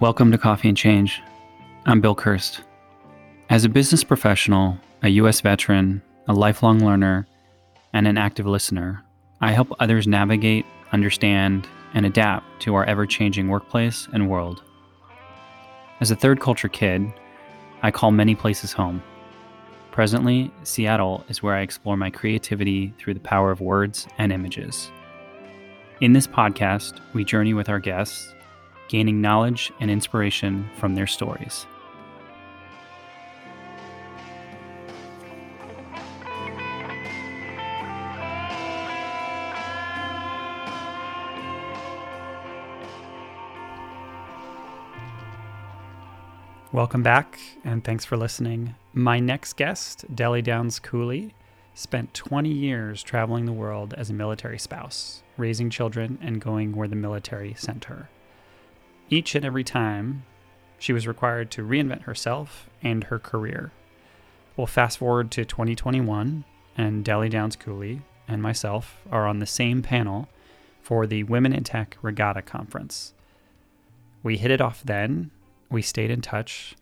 Welcome to Coffee and Change. I'm Bill Kirst. As a business professional, a U.S. veteran, a lifelong learner, and an active listener, I help others navigate, understand, and adapt to our ever changing workplace and world. As a third culture kid, I call many places home. Presently, Seattle is where I explore my creativity through the power of words and images. In this podcast, we journey with our guests gaining knowledge and inspiration from their stories. Welcome back, and thanks for listening. My next guest, Dellie Downs Cooley, spent 20 years traveling the world as a military spouse, raising children and going where the military sent her. Each and every time, she was required to reinvent herself and her career. We'll fast forward to 2021, and Dellie Downs Cooley and myself are on the same panel for the Women in Tech Regatta Conference. We hit it off then, we stayed in touch,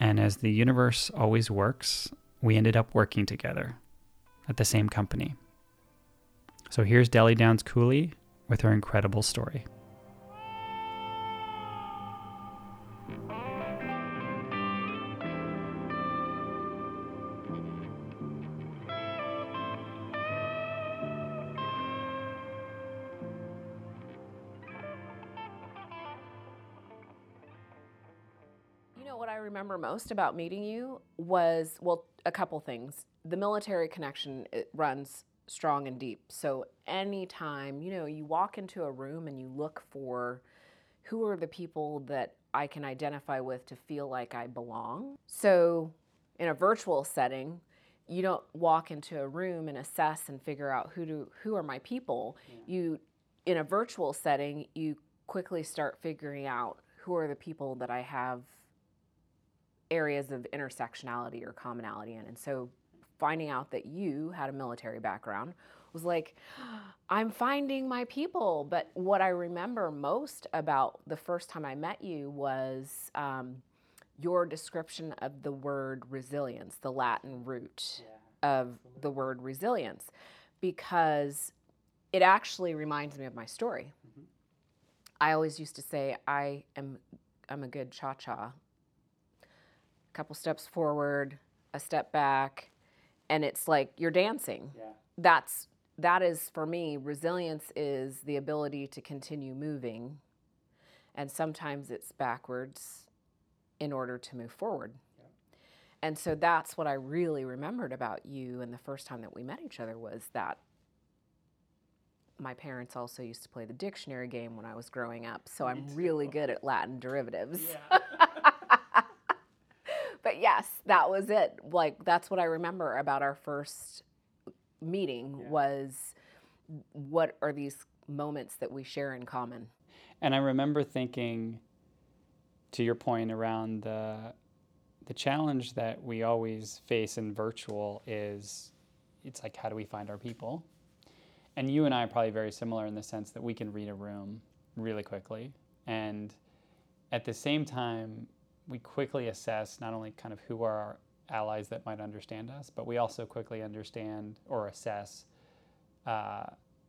and as the universe always works, we ended up working together at the same company. So here's Dellie Downs Cooley with her incredible story. Remember most about meeting you was well, a couple things. The military connection it runs strong and deep. So anytime, you know, you walk into a room and you look for who are the people that I can identify with to feel like I belong. So in a virtual setting, you don't walk into a room and assess and figure out who do who are my people. Yeah. You in a virtual setting, you quickly start figuring out who are the people that I have areas of intersectionality or commonality in. And so finding out that you had a military background was like, I'm finding my people. But what I remember most about the first time I met you was um, your description of the word resilience, the Latin root yeah. of the word resilience, because it actually reminds me of my story. Mm-hmm. I always used to say, I am I'm a good cha-cha a couple steps forward, a step back, and it's like you're dancing. Yeah. That's that is for me resilience is the ability to continue moving and sometimes it's backwards in order to move forward. Yeah. And so that's what I really remembered about you and the first time that we met each other was that my parents also used to play the dictionary game when I was growing up, so I'm really good at Latin derivatives. Yeah. but yes, that was it. Like that's what I remember about our first meeting yeah. was what are these moments that we share in common. And I remember thinking to your point around the the challenge that we always face in virtual is it's like how do we find our people? And you and I are probably very similar in the sense that we can read a room really quickly and at the same time we quickly assess not only kind of who are our allies that might understand us, but we also quickly understand or assess uh,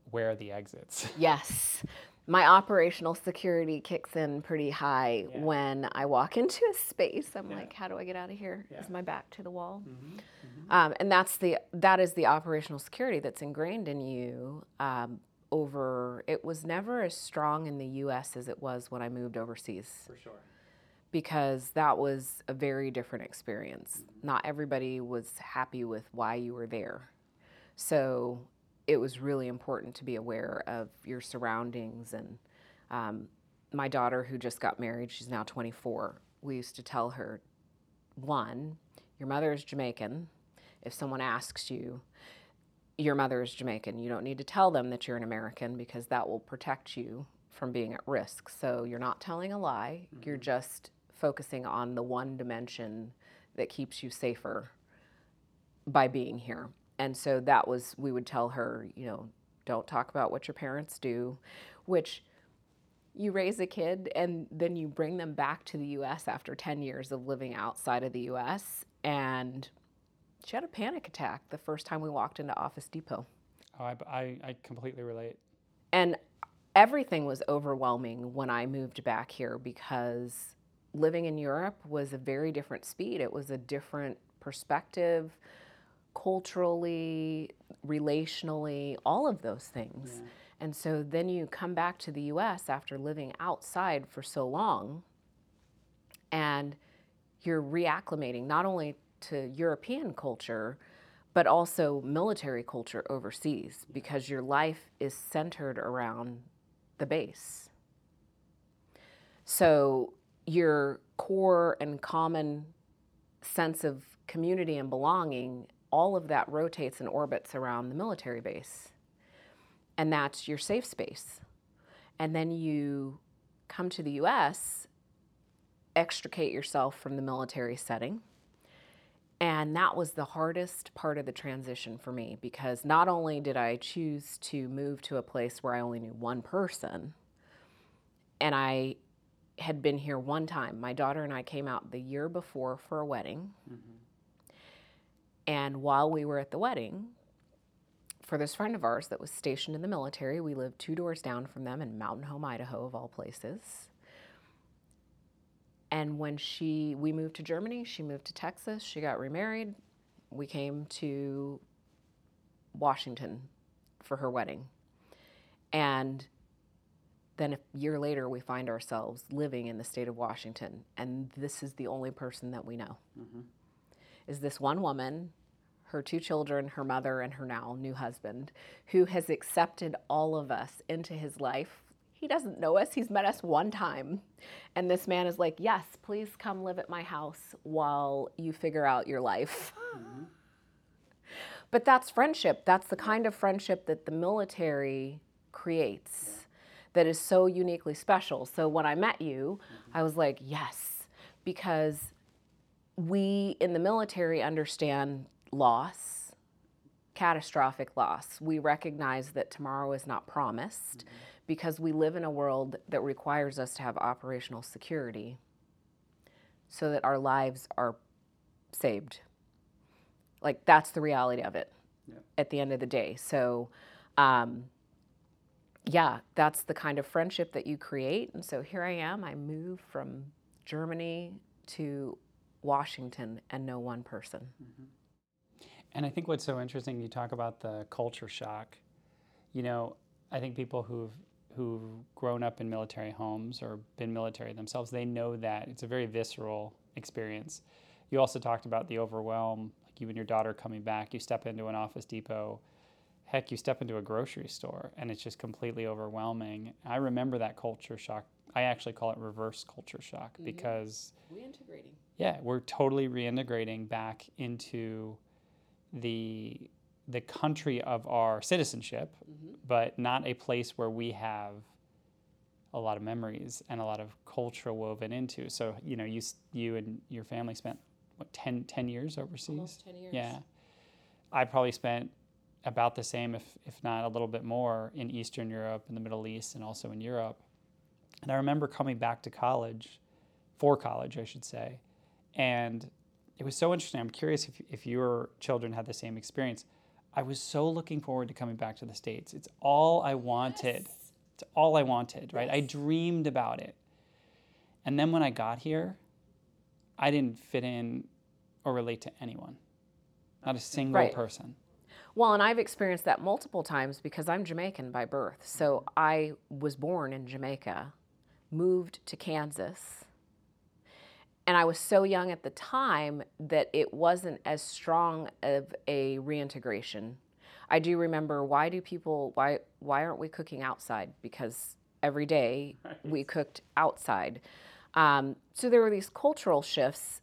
where are the exits. Yes. My operational security kicks in pretty high yeah. when I walk into a space. I'm yeah. like, how do I get out of here? Yeah. Is my back to the wall? Mm-hmm. Mm-hmm. Um, and that's the that is the operational security that's ingrained in you. Um, over it was never as strong in the U.S. as it was when I moved overseas. For sure because that was a very different experience. Not everybody was happy with why you were there. So it was really important to be aware of your surroundings. And um, my daughter, who just got married, she's now 24, we used to tell her one, your mother is Jamaican. If someone asks you, your mother is Jamaican, you don't need to tell them that you're an American because that will protect you from being at risk. So you're not telling a lie, mm-hmm. you're just focusing on the one dimension that keeps you safer by being here. And so that was, we would tell her, you know, don't talk about what your parents do, which you raise a kid and then you bring them back to the US after 10 years of living outside of the US. And she had a panic attack the first time we walked into Office Depot. Oh, I, I, I completely relate. And everything was overwhelming when I moved back here because living in Europe was a very different speed. It was a different perspective, culturally, relationally, all of those things. Yeah. And so then you come back to the US after living outside for so long and you're reacclimating not only to European culture, but also military culture overseas because your life is centered around the base. So your core and common sense of community and belonging, all of that rotates and orbits around the military base. And that's your safe space. And then you come to the US, extricate yourself from the military setting. And that was the hardest part of the transition for me because not only did I choose to move to a place where I only knew one person, and I had been here one time. My daughter and I came out the year before for a wedding. Mm-hmm. And while we were at the wedding, for this friend of ours that was stationed in the military, we lived two doors down from them in Mountain Home, Idaho, of all places. And when she, we moved to Germany, she moved to Texas, she got remarried. We came to Washington for her wedding. And then a year later, we find ourselves living in the state of Washington, and this is the only person that we know. Mm-hmm. Is this one woman, her two children, her mother, and her now new husband, who has accepted all of us into his life. He doesn't know us, he's met us one time. And this man is like, Yes, please come live at my house while you figure out your life. Mm-hmm. But that's friendship. That's the kind of friendship that the military creates that is so uniquely special. So when I met you, mm-hmm. I was like, yes, because we in the military understand loss, catastrophic loss. We recognize that tomorrow is not promised mm-hmm. because we live in a world that requires us to have operational security so that our lives are saved. Like, that's the reality of it yeah. at the end of the day. So, um, yeah, that's the kind of friendship that you create. And so here I am. I moved from Germany to Washington and know one person. Mm-hmm. And I think what's so interesting, you talk about the culture shock. You know, I think people who've who've grown up in military homes or been military themselves, they know that it's a very visceral experience. You also talked about the overwhelm, like you and your daughter coming back. You step into an Office Depot heck, you step into a grocery store and it's just completely overwhelming. I remember that culture shock. I actually call it reverse culture shock mm-hmm. because reintegrating. Yeah, we're totally reintegrating back into the the country of our citizenship, mm-hmm. but not a place where we have a lot of memories and a lot of culture woven into. So, you know, you you and your family spent what 10, 10 years overseas? Almost 10 years. Yeah. I probably spent about the same, if, if not a little bit more, in Eastern Europe, in the Middle East, and also in Europe. And I remember coming back to college, for college, I should say, and it was so interesting. I'm curious if, if your children had the same experience. I was so looking forward to coming back to the States. It's all I wanted. Yes. It's all I wanted, right? Yes. I dreamed about it. And then when I got here, I didn't fit in or relate to anyone, not a single right. person. Well, and I've experienced that multiple times because I'm Jamaican by birth. So I was born in Jamaica, moved to Kansas, and I was so young at the time that it wasn't as strong of a reintegration. I do remember why do people why why aren't we cooking outside? Because every day we cooked outside. Um, so there were these cultural shifts,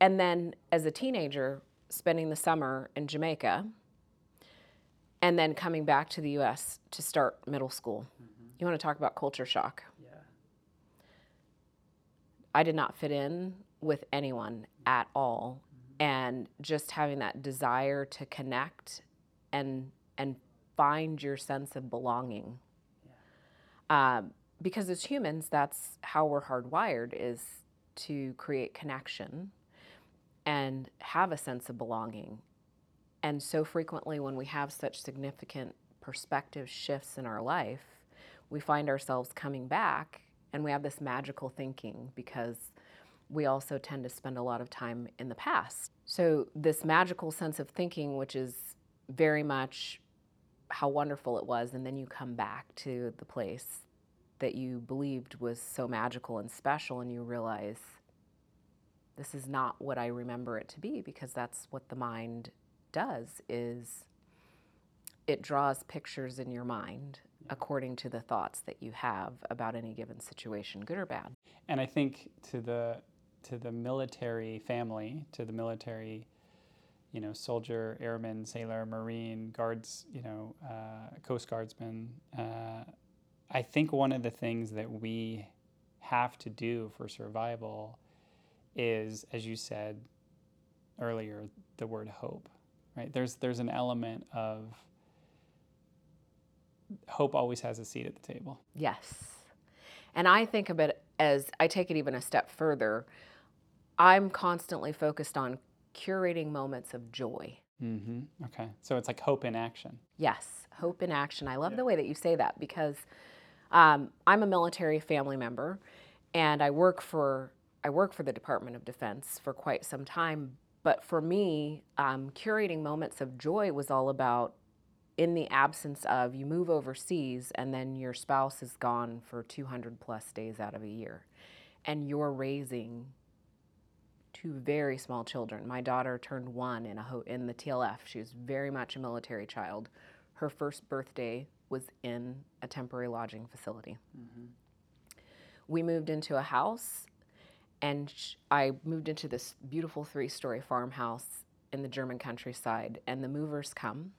and then as a teenager, spending the summer in Jamaica and then coming back to the US to start middle school. Mm-hmm. You want to talk about culture shock? Yeah. I did not fit in with anyone at all. Mm-hmm. And just having that desire to connect and and find your sense of belonging. Yeah. Um, because as humans, that's how we're hardwired is to create connection and have a sense of belonging. And so frequently, when we have such significant perspective shifts in our life, we find ourselves coming back and we have this magical thinking because we also tend to spend a lot of time in the past. So, this magical sense of thinking, which is very much how wonderful it was, and then you come back to the place that you believed was so magical and special, and you realize this is not what I remember it to be because that's what the mind does is it draws pictures in your mind according to the thoughts that you have about any given situation good or bad. And i think to the to the military family to the military you know soldier airman sailor marine guards you know uh, coast guardsman uh, i think one of the things that we have to do for survival is as you said earlier the word hope right there's there's an element of hope always has a seat at the table. Yes. And I think of it as I take it even a step further. I'm constantly focused on curating moments of joy. Mm-hmm. Okay. So it's like hope in action. Yes, hope in action. I love yeah. the way that you say that because um, I'm a military family member, and I work for I work for the Department of Defense for quite some time. But for me, um, curating moments of joy was all about in the absence of you move overseas and then your spouse is gone for 200 plus days out of a year and you're raising two very small children. My daughter turned one in a ho- in the TLF. She was very much a military child. Her first birthday was in a temporary lodging facility. Mm-hmm. We moved into a house, and sh- I moved into this beautiful three-story farmhouse in the German countryside. And the movers come,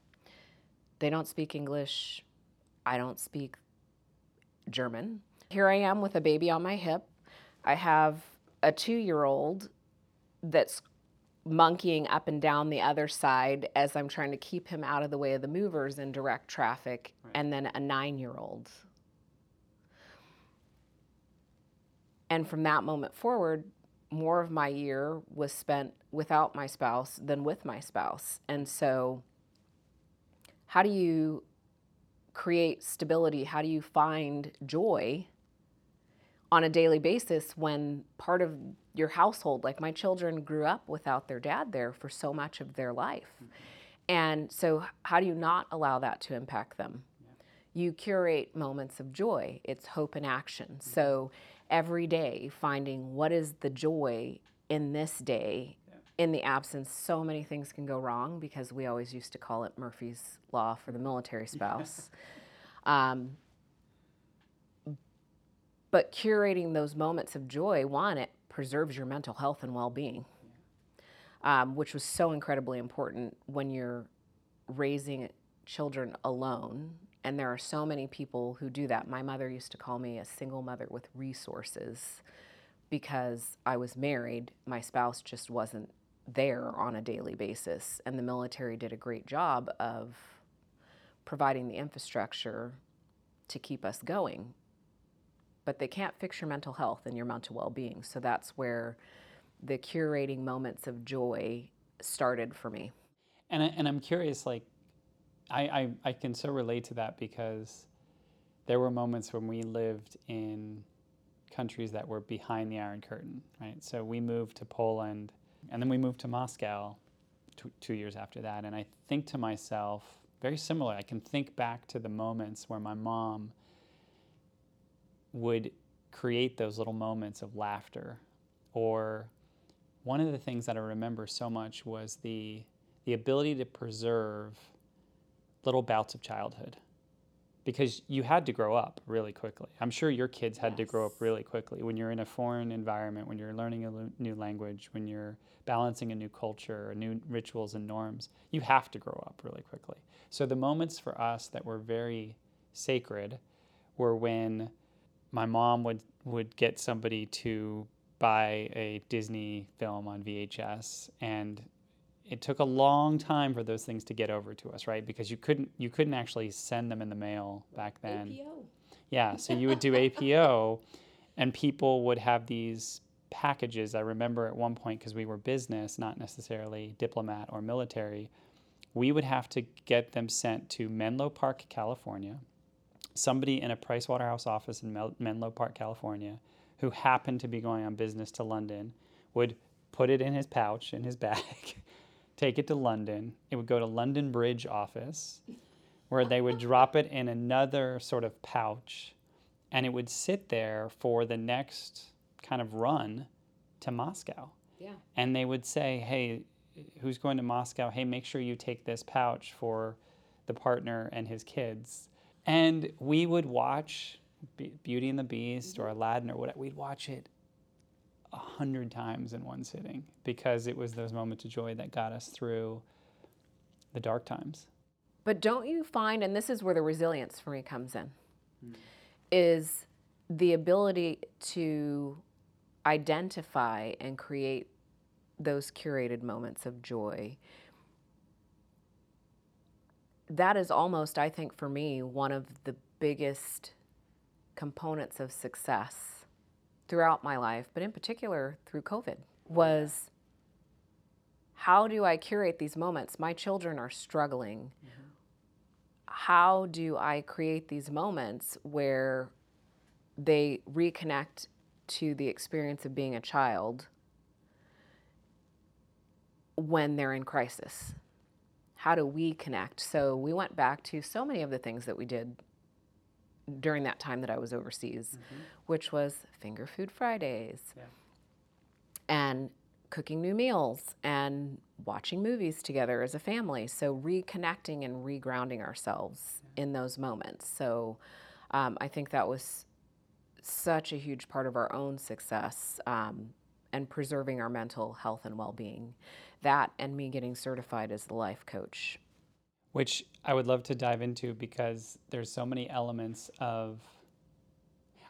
they don't speak English. I don't speak German. Here I am with a baby on my hip. I have a two year old that's monkeying up and down the other side as I'm trying to keep him out of the way of the movers in direct traffic, right. and then a nine year old. And from that moment forward, more of my year was spent without my spouse than with my spouse. And so how do you create stability? How do you find joy on a daily basis when part of your household, like my children grew up without their dad there for so much of their life? Mm-hmm. And so, how do you not allow that to impact them? Yeah. You curate moments of joy, it's hope and action. Mm-hmm. So, every day, finding what is the joy in this day in the absence, so many things can go wrong because we always used to call it Murphy's Law for the military spouse. um, but curating those moments of joy, one, it preserves your mental health and well being, um, which was so incredibly important when you're raising children alone. And there are so many people who do that. My mother used to call me a single mother with resources because I was married. My spouse just wasn't there on a daily basis. And the military did a great job of providing the infrastructure to keep us going. But they can't fix your mental health and your mental well being. So that's where the curating moments of joy started for me. And, I, and I'm curious, like, I, I, I can so relate to that because there were moments when we lived in countries that were behind the Iron Curtain, right? So we moved to Poland and then we moved to Moscow two, two years after that. And I think to myself, very similar, I can think back to the moments where my mom would create those little moments of laughter. Or one of the things that I remember so much was the, the ability to preserve little bouts of childhood because you had to grow up really quickly. I'm sure your kids had yes. to grow up really quickly when you're in a foreign environment, when you're learning a new language, when you're balancing a new culture, new rituals and norms. You have to grow up really quickly. So the moments for us that were very sacred were when my mom would would get somebody to buy a Disney film on VHS and it took a long time for those things to get over to us, right? Because you couldn't you couldn't actually send them in the mail back then. APO. Yeah, so you would do APO, and people would have these packages. I remember at one point, because we were business, not necessarily diplomat or military, we would have to get them sent to Menlo Park, California. Somebody in a Pricewaterhouse office in Mel- Menlo Park, California, who happened to be going on business to London, would put it in his pouch, in his bag, take it to London. It would go to London Bridge office, where they would drop it in another sort of pouch, and it would sit there for the next kind of run to Moscow. Yeah. And they would say, hey, who's going to Moscow? Hey, make sure you take this pouch for the partner and his kids. And we would watch Beauty and the Beast or mm-hmm. Aladdin or whatever. We'd watch it a hundred times in one sitting because it was those moments of joy that got us through the dark times. But don't you find, and this is where the resilience for me comes in, mm. is the ability to identify and create those curated moments of joy. That is almost, I think, for me, one of the biggest components of success throughout my life, but in particular through COVID, was how do I curate these moments? My children are struggling. Mm-hmm. How do I create these moments where they reconnect to the experience of being a child when they're in crisis? How do we connect? So we went back to so many of the things that we did during that time that I was overseas, mm-hmm. which was finger food Fridays yeah. and cooking new meals and watching movies together as a family. So reconnecting and regrounding ourselves yeah. in those moments. So um, I think that was such a huge part of our own success um, and preserving our mental health and well being. That and me getting certified as the life coach. Which I would love to dive into because there's so many elements of.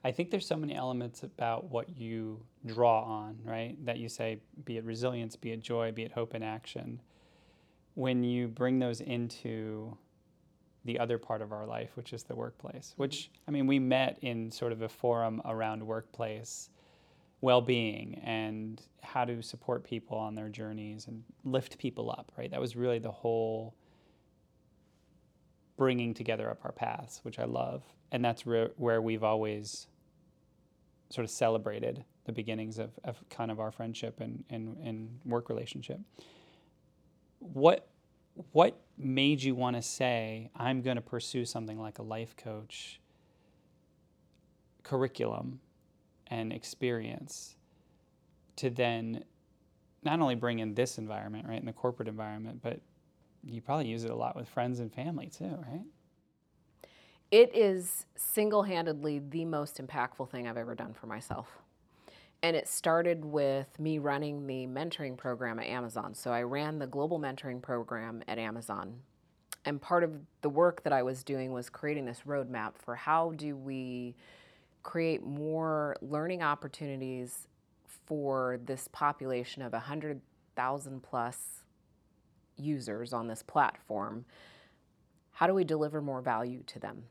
I think there's so many elements about what you draw on, right? That you say, be it resilience, be it joy, be it hope and action. When you bring those into the other part of our life, which is the workplace. Mm-hmm. Which, I mean, we met in sort of a forum around workplace well being and how to support people on their journeys and lift people up, right? That was really the whole bringing together up our paths, which I love. And that's re- where we've always sort of celebrated the beginnings of, of kind of our friendship and, and, and work relationship. What what made you want to say, I'm going to pursue something like a life coach curriculum and experience to then not only bring in this environment, right, in the corporate environment, but you probably use it a lot with friends and family too, right? It is single handedly the most impactful thing I've ever done for myself. And it started with me running the mentoring program at Amazon. So I ran the global mentoring program at Amazon. And part of the work that I was doing was creating this roadmap for how do we create more learning opportunities for this population of 100,000 plus users on this platform. How do we deliver more value to them?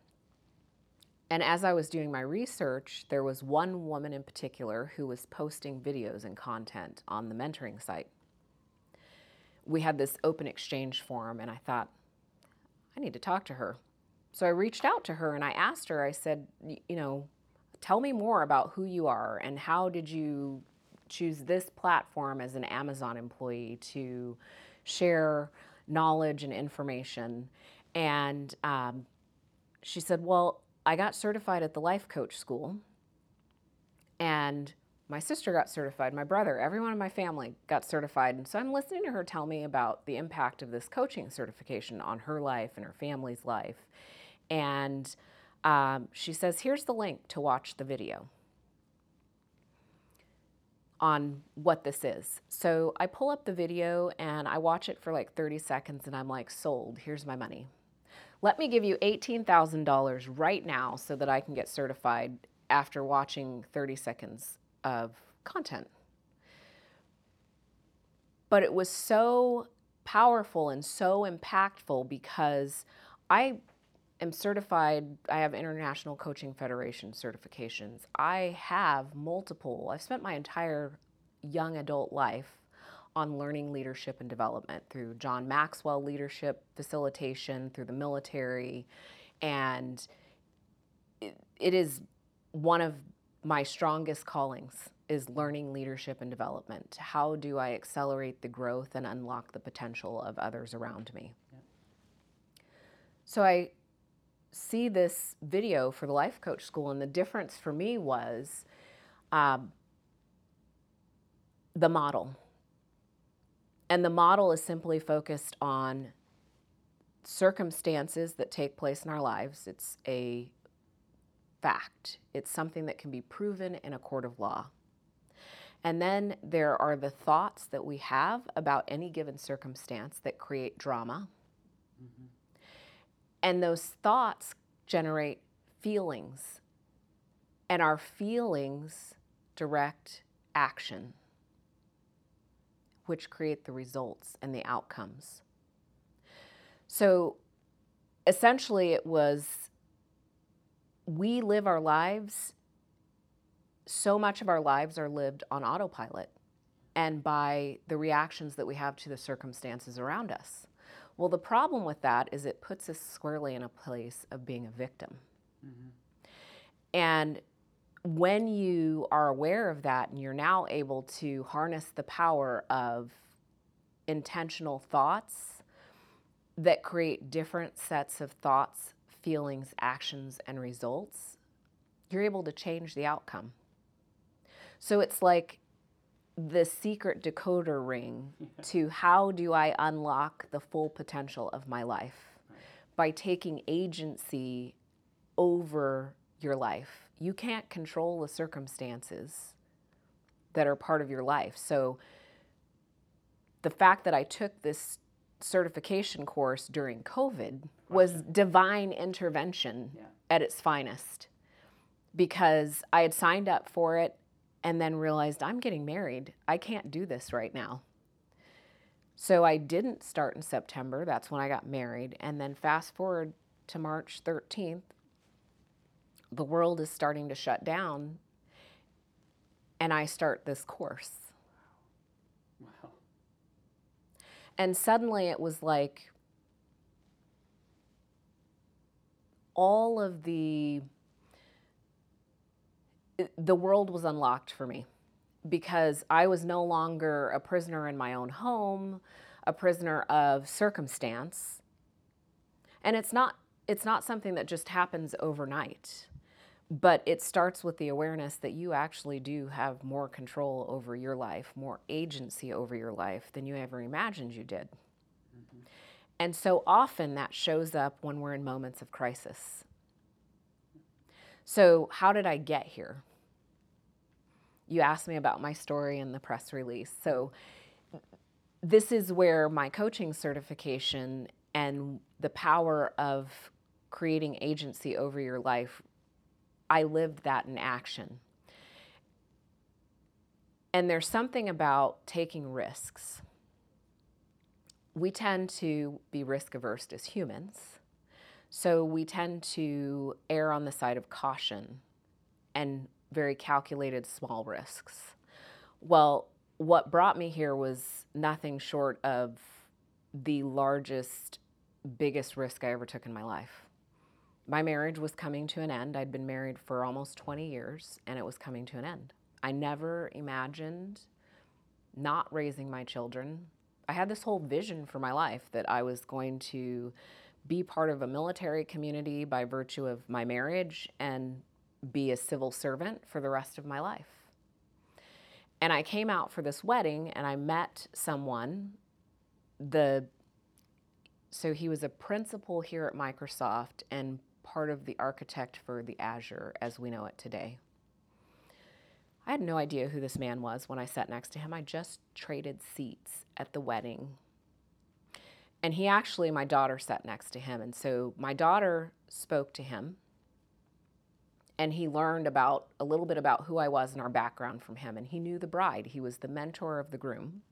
And as I was doing my research, there was one woman in particular who was posting videos and content on the mentoring site. We had this open exchange forum, and I thought, I need to talk to her. So I reached out to her and I asked her, I said, you know, tell me more about who you are and how did you choose this platform as an Amazon employee to share knowledge and information. And um, she said, Well, I got certified at the life coach school, and my sister got certified, my brother, everyone in my family got certified. And so I'm listening to her tell me about the impact of this coaching certification on her life and her family's life. And um, she says, Here's the link to watch the video on what this is. So I pull up the video and I watch it for like 30 seconds and I'm like, Sold, here's my money. Let me give you $18,000 right now so that I can get certified after watching 30 seconds of content. But it was so powerful and so impactful because I am certified, I have International Coaching Federation certifications. I have multiple, I've spent my entire young adult life on learning leadership and development through John Maxwell leadership facilitation, through the military, and it, it is one of my strongest callings is learning leadership and development. How do I accelerate the growth and unlock the potential of others around me? Yeah. So I see this video for the life coach school, and the difference for me was um, the model. And the model is simply focused on circumstances that take place in our lives. It's a fact, it's something that can be proven in a court of law. And then there are the thoughts that we have about any given circumstance that create drama. And those thoughts generate feelings. And our feelings direct action, which create the results and the outcomes. So essentially, it was we live our lives, so much of our lives are lived on autopilot and by the reactions that we have to the circumstances around us. Well, the problem with that is it puts us squarely in a place of being a victim. Mm-hmm. And when you are aware of that and you're now able to harness the power of intentional thoughts that create different sets of thoughts, feelings, actions, and results, you're able to change the outcome. So it's like the secret decoder ring to how do I unlock the full potential of my life by taking agency over your life. You can't control the circumstances that are part of your life. So the fact that I took this certification course during COVID was divine intervention yeah. at its finest because I had signed up for it and then realized I'm getting married. I can't do this right now. So I didn't start in September. That's when I got married. And then fast forward to March 13th, the world is starting to shut down. And I start this course. Wow. And suddenly it was like all of the the world was unlocked for me because I was no longer a prisoner in my own home, a prisoner of circumstance. And it's not it's not something that just happens overnight. But it starts with the awareness that you actually do have more control over your life, more agency over your life than you ever imagined you did. Mm-hmm. And so often that shows up when we're in moments of crisis. So, how did I get here? You asked me about my story in the press release. So, this is where my coaching certification and the power of creating agency over your life, I lived that in action. And there's something about taking risks. We tend to be risk averse as humans. So we tend to err on the side of caution and very calculated small risks. Well, what brought me here was nothing short of the largest, biggest risk I ever took in my life. My marriage was coming to an end. I'd been married for almost 20 years and it was coming to an end. I never imagined not raising my children. I had this whole vision for my life that I was going to be part of a military community by virtue of my marriage and be a civil servant for the rest of my life. And I came out for this wedding and I met someone the so he was a principal here at Microsoft and part of the architect for the Azure as we know it today. I had no idea who this man was when I sat next to him. I just traded seats at the wedding and he actually, my daughter sat next to him. And so my daughter spoke to him and he learned about a little bit about who I was and our background from him. And he knew the bride, he was the mentor of the groom.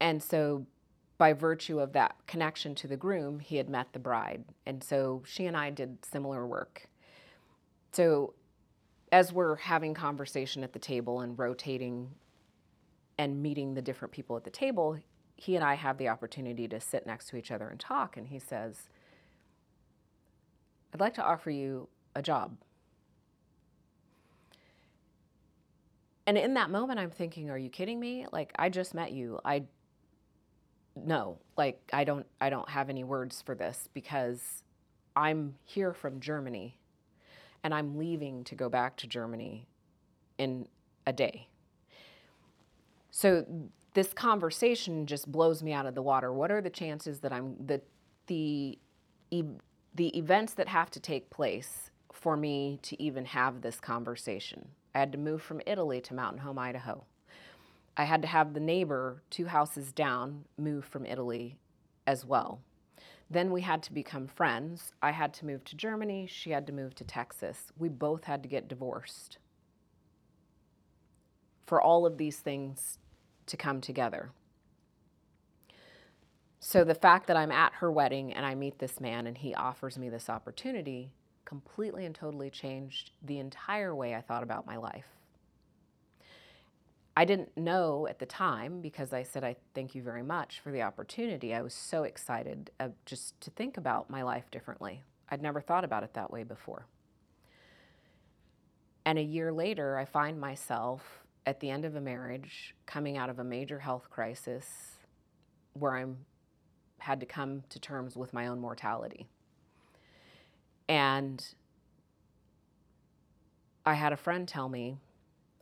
And so by virtue of that connection to the groom, he had met the bride. And so she and I did similar work. So as we're having conversation at the table and rotating and meeting the different people at the table, he and I have the opportunity to sit next to each other and talk. And he says, I'd like to offer you a job. And in that moment, I'm thinking, are you kidding me? Like, I just met you. I no, like I don't I don't have any words for this because I'm here from Germany and I'm leaving to go back to Germany in a day. So this conversation just blows me out of the water. What are the chances that I'm the the the events that have to take place for me to even have this conversation? I had to move from Italy to Mountain Home, Idaho. I had to have the neighbor two houses down move from Italy as well. Then we had to become friends. I had to move to Germany. She had to move to Texas. We both had to get divorced for all of these things to come together. So the fact that I'm at her wedding and I meet this man and he offers me this opportunity completely and totally changed the entire way I thought about my life. I didn't know at the time because I said, I thank you very much for the opportunity. I was so excited uh, just to think about my life differently. I'd never thought about it that way before. And a year later, I find myself at the end of a marriage, coming out of a major health crisis where I'm had to come to terms with my own mortality. And I had a friend tell me,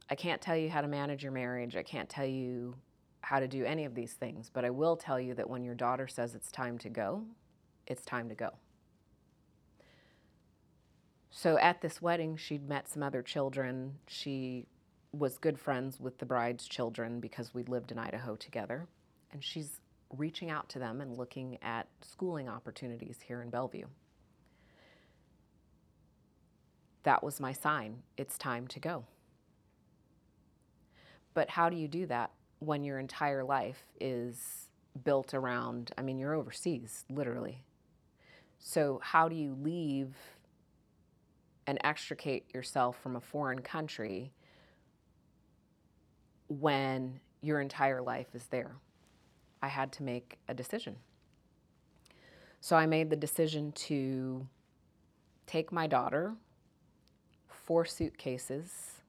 I can't tell you how to manage your marriage. I can't tell you how to do any of these things, but I will tell you that when your daughter says it's time to go, it's time to go. So at this wedding, she'd met some other children. She was good friends with the bride's children because we lived in Idaho together. And she's reaching out to them and looking at schooling opportunities here in Bellevue. That was my sign. It's time to go. But how do you do that when your entire life is built around, I mean, you're overseas, literally. So, how do you leave and extricate yourself from a foreign country when your entire life is there? I had to make a decision. So, I made the decision to take my daughter, four suitcases,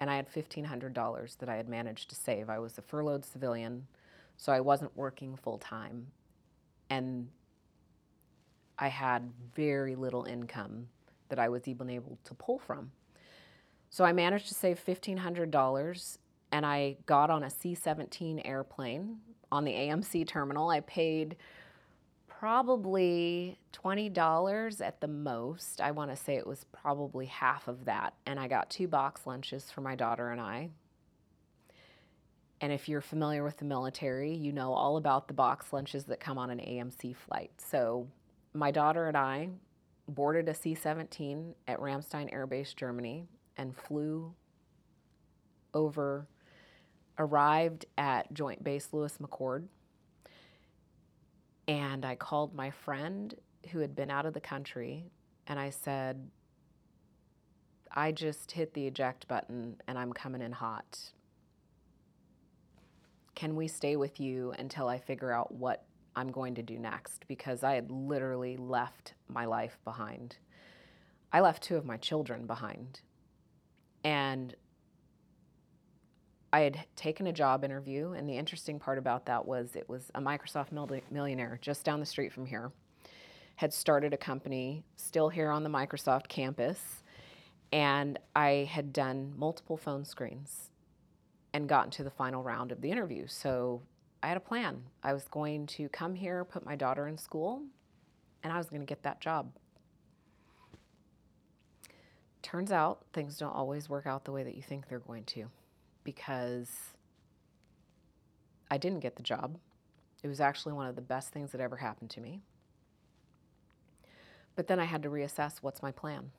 and I had $1,500 that I had managed to save. I was a furloughed civilian, so I wasn't working full time. And I had very little income that I was even able to pull from. So I managed to save $1,500 and I got on a C 17 airplane on the AMC terminal. I paid probably $20 at the most. I want to say it was probably half of that. And I got two box lunches for my daughter and I. And if you're familiar with the military, you know all about the box lunches that come on an AMC flight. So my daughter and I boarded a C 17 at Ramstein Air Base, Germany, and flew over, arrived at Joint Base Lewis McChord and I called my friend who had been out of the country and I said, I just hit the eject button and I'm coming in hot. Can we stay with you until I figure out what I'm going to do next? Because I had literally left my life behind. I left two of my children behind. And I had taken a job interview, and the interesting part about that was it was a Microsoft millionaire just down the street from here, had started a company still here on the Microsoft campus, and I had done multiple phone screens and gotten to the final round of the interview. So I had a plan. I was going to come here, put my daughter in school, and I was going to get that job. Turns out things don't always work out the way that you think they're going to because I didn't get the job. It was actually one of the best things that ever happened to me. But then I had to reassess what's my plan?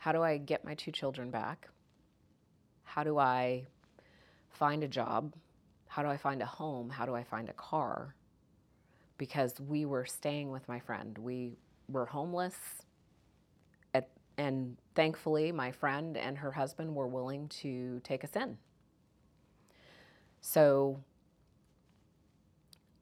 How do I get my two children back? How do I find a job? How do I find a home? How do I find a car? Because we were staying with my friend. We were homeless. And thankfully, my friend and her husband were willing to take us in. So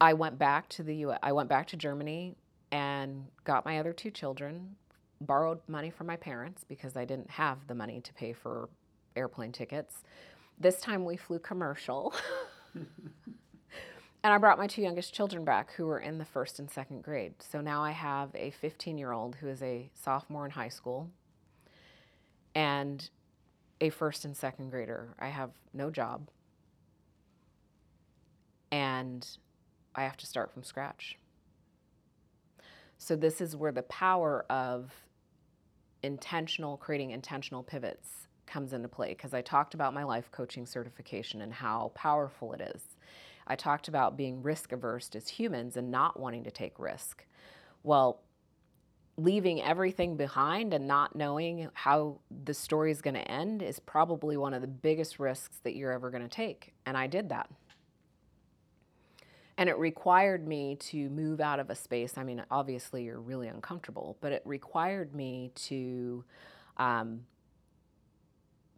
I went back to the U. I went back to Germany and got my other two children. Borrowed money from my parents because I didn't have the money to pay for airplane tickets. This time we flew commercial. and I brought my two youngest children back who were in the first and second grade. So now I have a 15 year old who is a sophomore in high school and a first and second grader. I have no job. And I have to start from scratch. So, this is where the power of intentional, creating intentional pivots comes into play because I talked about my life coaching certification and how powerful it is. I talked about being risk averse as humans and not wanting to take risk. Well, leaving everything behind and not knowing how the story is going to end is probably one of the biggest risks that you're ever going to take. And I did that. And it required me to move out of a space. I mean, obviously, you're really uncomfortable, but it required me to. Um,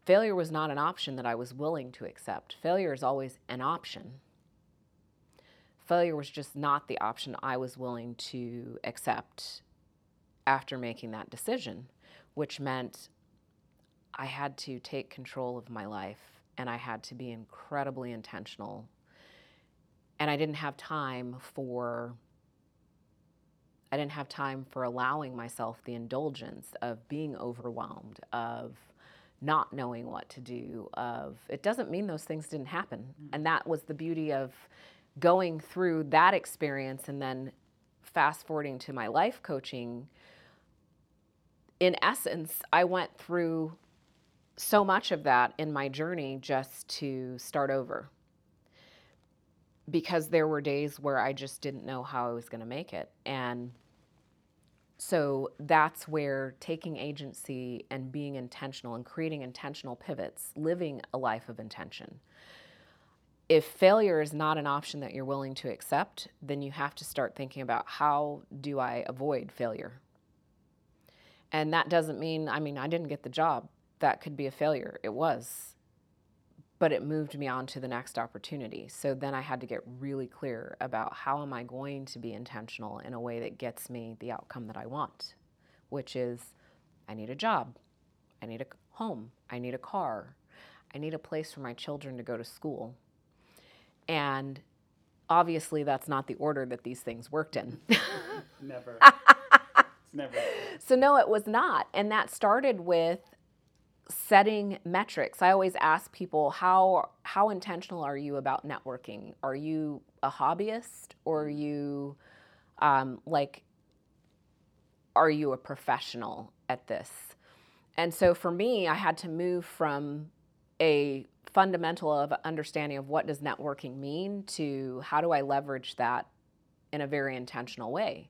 failure was not an option that I was willing to accept. Failure is always an option. Failure was just not the option I was willing to accept after making that decision, which meant I had to take control of my life and I had to be incredibly intentional and I didn't have time for I didn't have time for allowing myself the indulgence of being overwhelmed, of not knowing what to do, of it doesn't mean those things didn't happen. Mm-hmm. And that was the beauty of going through that experience and then fast forwarding to my life coaching. In essence, I went through so much of that in my journey just to start over because there were days where I just didn't know how I was going to make it. And so that's where taking agency and being intentional and creating intentional pivots, living a life of intention. If failure is not an option that you're willing to accept, then you have to start thinking about how do I avoid failure? And that doesn't mean, I mean, I didn't get the job. That could be a failure. It was but it moved me on to the next opportunity. So then I had to get really clear about how am I going to be intentional in a way that gets me the outcome that I want, which is I need a job, I need a home, I need a car, I need a place for my children to go to school. And obviously that's not the order that these things worked in. never. never. So no, it was not. And that started with setting metrics. I always ask people how how intentional are you about networking? Are you a hobbyist or are you um, like are you a professional at this? And so for me, I had to move from a fundamental of understanding of what does networking mean to how do I leverage that in a very intentional way.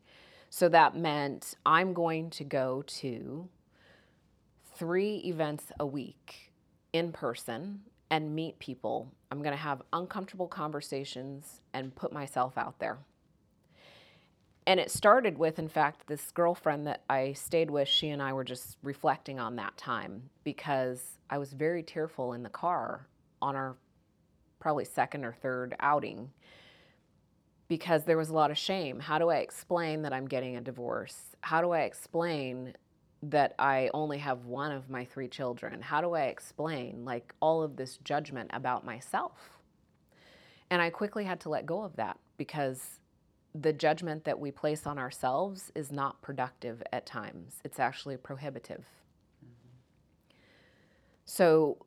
So that meant I'm going to go to three events a week in person and meet people. I'm going to have uncomfortable conversations and put myself out there. And it started with, in fact, this girlfriend that I stayed with. She and I were just reflecting on that time because I was very tearful in the car on our probably second or third outing because there was a lot of shame. How do I explain that I'm getting a divorce? How do I explain that I only have one of my three children? How do I explain like all of this judgment about myself? And I quickly had to let go of that because the judgment that we place on ourselves is not productive at times. It's actually prohibitive. Mm-hmm. So,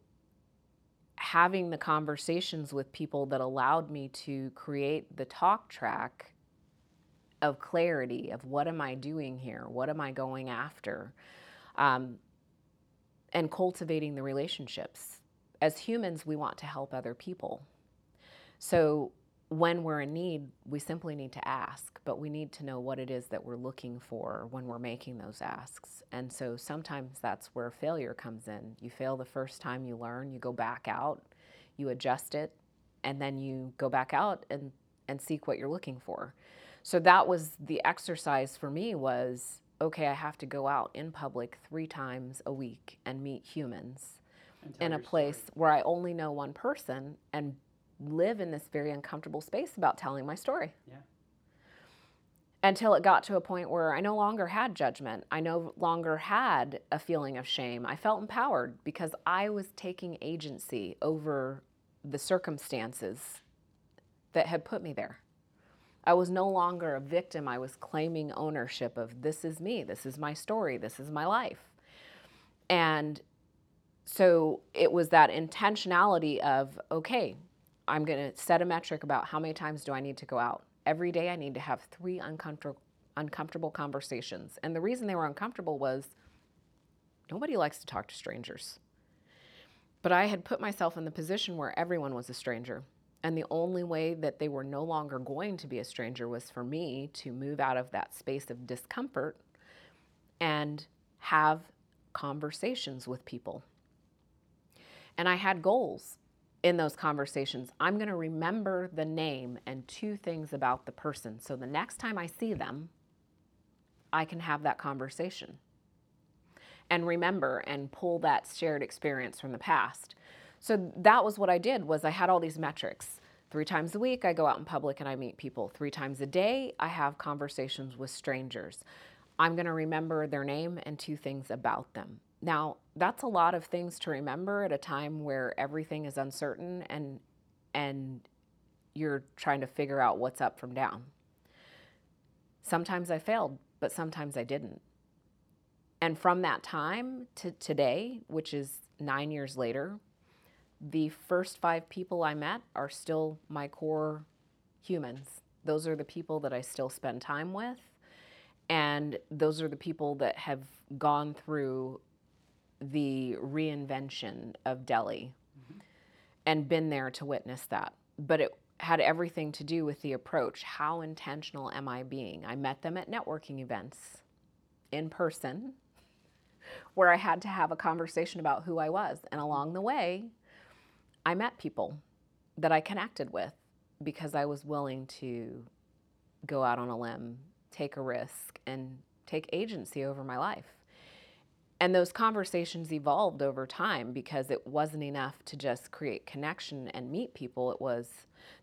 having the conversations with people that allowed me to create the talk track of clarity of what am I doing here? What am I going after? Um, and cultivating the relationships. As humans, we want to help other people. So when we're in need, we simply need to ask, but we need to know what it is that we're looking for when we're making those asks. And so sometimes that's where failure comes in. You fail the first time you learn, you go back out, you adjust it, and then you go back out and and seek what you're looking for. So that was the exercise for me was okay, I have to go out in public 3 times a week and meet humans in a place where I only know one person and live in this very uncomfortable space about telling my story. Yeah. Until it got to a point where I no longer had judgment. I no longer had a feeling of shame. I felt empowered because I was taking agency over the circumstances that had put me there. I was no longer a victim. I was claiming ownership of this is me, this is my story, this is my life. And so it was that intentionality of, okay, I'm going to set a metric about how many times do I need to go out. Every day I need to have three uncomfortable uncomfortable conversations. And the reason they were uncomfortable was nobody likes to talk to strangers. But I had put myself in the position where everyone was a stranger. And the only way that they were no longer going to be a stranger was for me to move out of that space of discomfort and have conversations with people. And I had goals in those conversations. I'm going to remember the name and two things about the person. So the next time I see them, I can have that conversation and remember and pull that shared experience from the past. So that was what I did was I had all these metrics. Three times a week I go out in public and I meet people. Three times a day I have conversations with strangers. I'm going to remember their name and two things about them. Now, that's a lot of things to remember at a time where everything is uncertain and and you're trying to figure out what's up from down. Sometimes I failed, but sometimes I didn't. And from that time to today, which is 9 years later, the first 5 people I met are still my core humans. Those are the people that I still spend time with. And those are the people that have gone through the reinvention of Delhi mm-hmm. and been there to witness that. But it had everything to do with the approach. How intentional am I being? I met them at networking events in person where I had to have a conversation about who I was. And along the way, I met people that I connected with because I was willing to go out on a limb, take a risk, and take agency over my life and those conversations evolved over time because it wasn't enough to just create connection and meet people. It was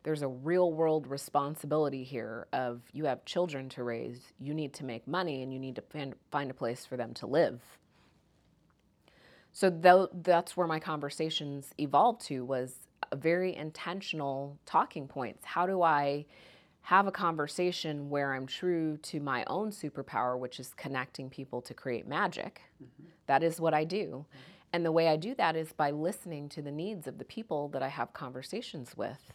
there's a real world responsibility here of you have children to raise you need to make money and you need to find a place for them to live. So th- that's where my conversations evolved to was very intentional talking points. How do i have a conversation where I'm true to my own superpower, which is connecting people to create magic. Mm-hmm. That is what I do. Mm-hmm. And the way I do that is by listening to the needs of the people that I have conversations with.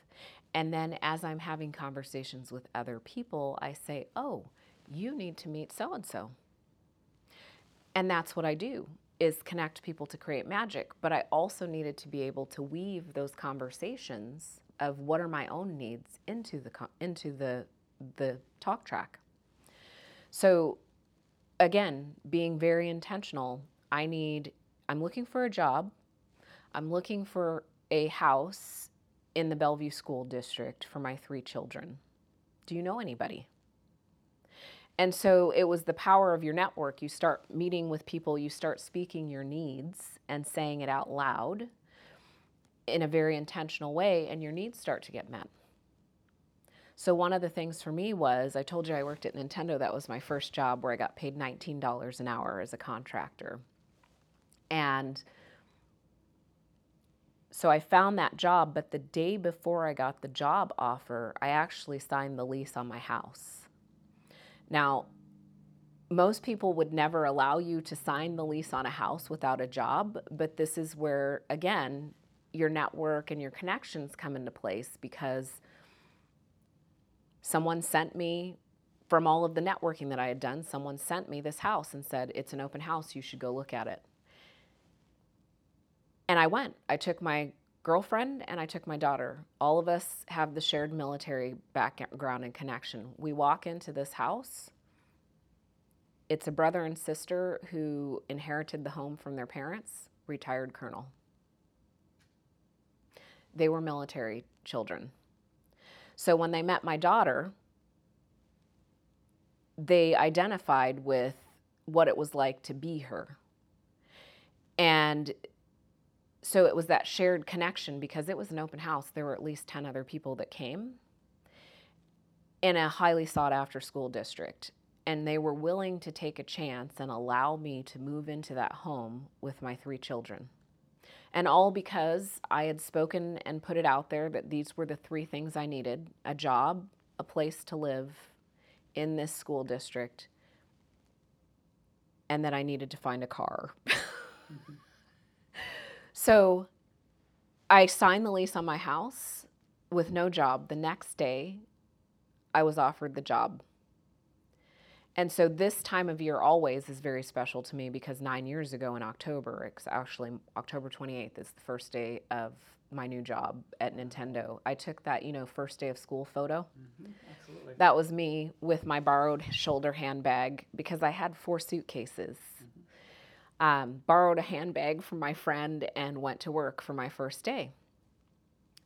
And then as I'm having conversations with other people, I say, oh, you need to meet so and so. And that's what I do is connect people to create magic, but I also needed to be able to weave those conversations of what are my own needs into the into the the talk track. So again, being very intentional, I need I'm looking for a job. I'm looking for a house in the Bellevue School District for my three children. Do you know anybody? And so it was the power of your network. You start meeting with people, you start speaking your needs and saying it out loud in a very intentional way, and your needs start to get met. So, one of the things for me was I told you I worked at Nintendo. That was my first job where I got paid $19 an hour as a contractor. And so I found that job, but the day before I got the job offer, I actually signed the lease on my house. Now, most people would never allow you to sign the lease on a house without a job, but this is where, again, your network and your connections come into place because someone sent me from all of the networking that I had done, someone sent me this house and said, It's an open house, you should go look at it. And I went. I took my girlfriend and I took my daughter. All of us have the shared military background and connection. We walk into this house. It's a brother and sister who inherited the home from their parents, retired colonel. They were military children. So when they met my daughter, they identified with what it was like to be her. And so it was that shared connection because it was an open house. There were at least 10 other people that came in a highly sought after school district. And they were willing to take a chance and allow me to move into that home with my three children. And all because I had spoken and put it out there that these were the three things I needed a job, a place to live in this school district, and that I needed to find a car. mm-hmm. So I signed the lease on my house with no job. The next day, I was offered the job. And so this time of year always is very special to me because nine years ago in October, it's actually October 28th is the first day of my new job at Nintendo. I took that, you know, first day of school photo. Mm-hmm, absolutely. That was me with my borrowed shoulder handbag because I had four suitcases um, borrowed a handbag from my friend and went to work for my first day.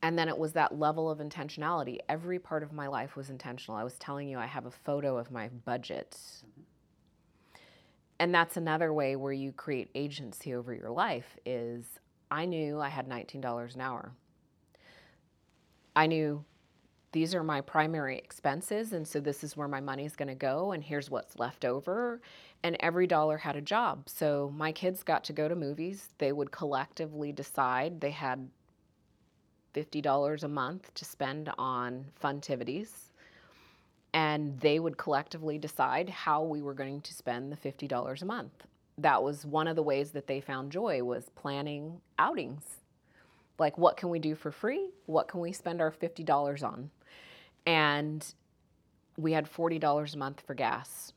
And then it was that level of intentionality. Every part of my life was intentional. I was telling you, I have a photo of my budget. And that's another way where you create agency over your life is I knew I had $19 an hour. I knew these are my primary expenses and so this is where my money is going to go and here's what's left over and every dollar had a job so my kids got to go to movies they would collectively decide they had $50 a month to spend on funtivities. And they would collectively decide how we were going to spend the $50 a month. That was one of the ways that they found joy was planning outings. Like what can we do for free? What can we spend our $50 on? And we had $40 a month for gas.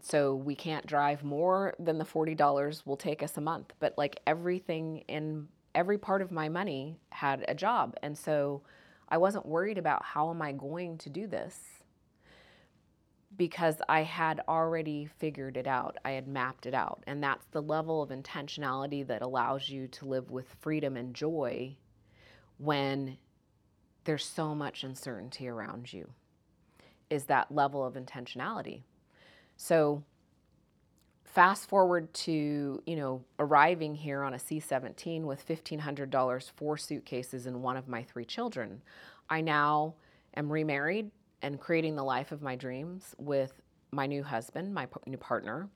So we can't drive more than the $40 will take us a month. But like everything in every part of my money had a job. And so I wasn't worried about how am I going to do this because I had already figured it out. I had mapped it out. And that's the level of intentionality that allows you to live with freedom and joy when there's so much uncertainty around you is that level of intentionality so fast forward to you know arriving here on a c-17 with $1500 four suitcases and one of my three children i now am remarried and creating the life of my dreams with my new husband my new partner.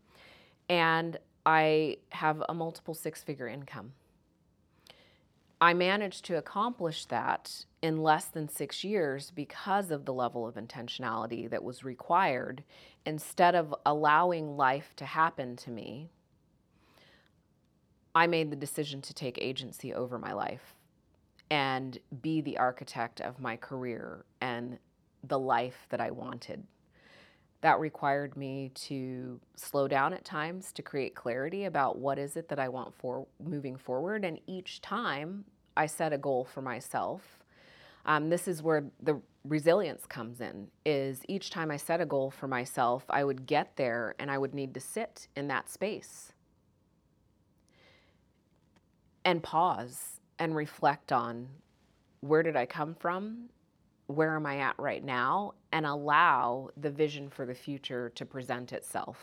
And i have a multiple six figure income I managed to accomplish that in less than six years because of the level of intentionality that was required. Instead of allowing life to happen to me, I made the decision to take agency over my life and be the architect of my career and the life that I wanted. That required me to slow down at times to create clarity about what is it that I want for moving forward. And each time I set a goal for myself, um, this is where the resilience comes in. Is each time I set a goal for myself, I would get there and I would need to sit in that space and pause and reflect on where did I come from where am I at right now, and allow the vision for the future to present itself.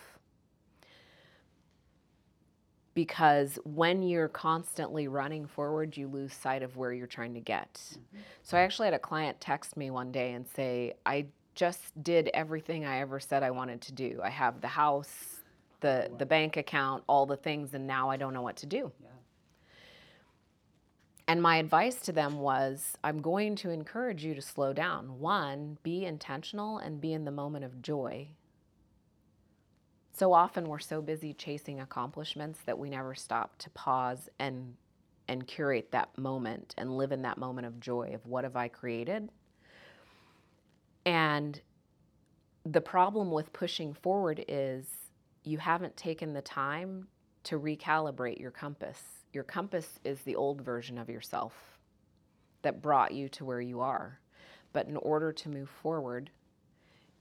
Because when you're constantly running forward, you lose sight of where you're trying to get. Mm-hmm. So I actually had a client text me one day and say, I just did everything I ever said I wanted to do. I have the house, the, the bank account, all the things, and now I don't know what to do. Yeah. And my advice to them was I'm going to encourage you to slow down. One, be intentional and be in the moment of joy. So often we're so busy chasing accomplishments that we never stop to pause and and curate that moment and live in that moment of joy of what have I created? And the problem with pushing forward is you haven't taken the time to recalibrate your compass your compass is the old version of yourself that brought you to where you are. But in order to move forward,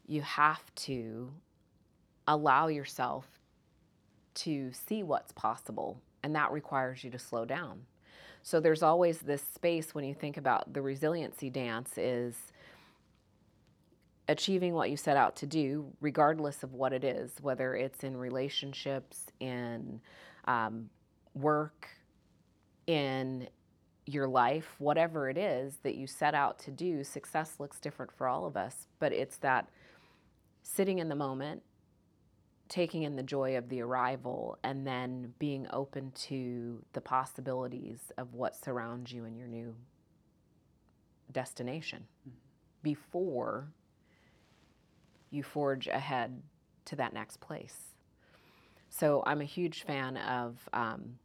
you have to allow yourself to see what's possible, and that requires you to slow down. So there's always this space when you think about the resiliency dance is achieving what you set out to do, regardless of what it is, whether it's in relationships, in um, work, in your life, whatever it is that you set out to do, success looks different for all of us. But it's that sitting in the moment, taking in the joy of the arrival, and then being open to the possibilities of what surrounds you in your new destination mm-hmm. before you forge ahead to that next place. So I'm a huge fan of um,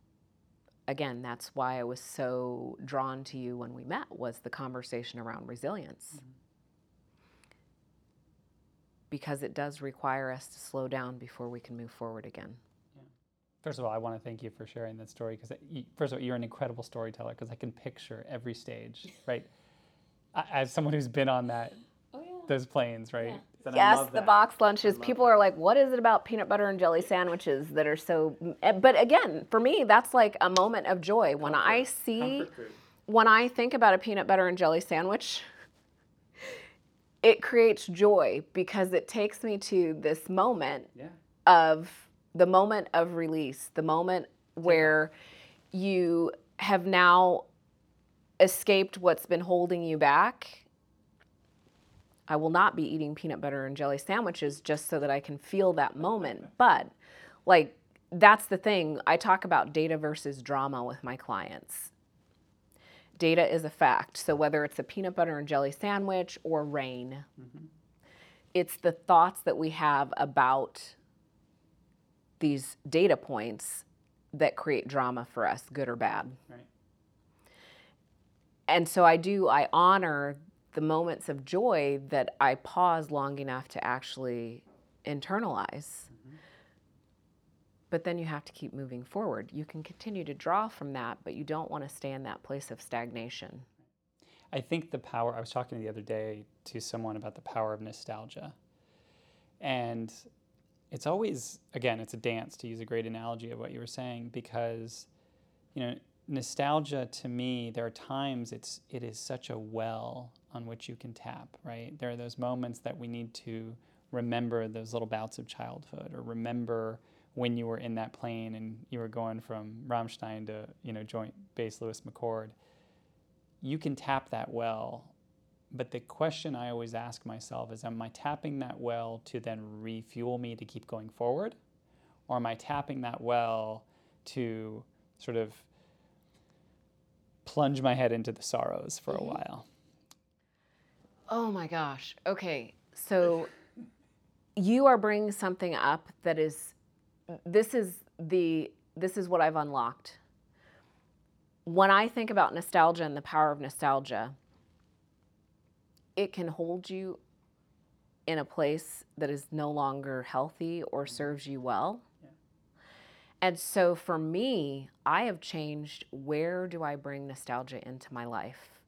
again, that's why I was so drawn to you when we met was the conversation around resilience. Mm-hmm. Because it does require us to slow down before we can move forward again. Yeah. First of all, I want to thank you for sharing that story because, first of all, you're an incredible storyteller because I can picture every stage, right? As someone who's been on that, oh, yeah. those planes, right? Yeah. And yes, the box lunches. People that. are like, "What is it about peanut butter and jelly sandwiches that are so?" Eh, but again, for me, that's like a moment of joy when Comfort. I see, when I think about a peanut butter and jelly sandwich. It creates joy because it takes me to this moment yeah. of the moment of release, the moment where you have now escaped what's been holding you back I will not be eating peanut butter and jelly sandwiches just so that I can feel that moment. But like that's the thing. I talk about data versus drama with my clients. Data is a fact. So whether it's a peanut butter and jelly sandwich or rain, mm-hmm. it's the thoughts that we have about these data points that create drama for us, good or bad. Right. And so I do, I honor the moments of joy that I pause long enough to actually internalize. Mm-hmm. But then you have to keep moving forward. You can continue to draw from that, but you don't want to stay in that place of stagnation. I think the power, I was talking the other day to someone about the power of nostalgia. And it's always, again, it's a dance to use a great analogy of what you were saying, because, you know, nostalgia to me, there are times it's it is such a well on which you can tap, right? There are those moments that we need to remember those little bouts of childhood or remember when you were in that plane and you were going from Ramstein to, you know, Joint Base Lewis McChord. You can tap that well. But the question I always ask myself is am I tapping that well to then refuel me to keep going forward? Or am I tapping that well to sort of plunge my head into the sorrows for a mm-hmm. while. Oh my gosh. Okay. So you are bringing something up that is this is the this is what I've unlocked. When I think about nostalgia and the power of nostalgia, it can hold you in a place that is no longer healthy or mm-hmm. serves you well. And so for me, I have changed where do I bring nostalgia into my life?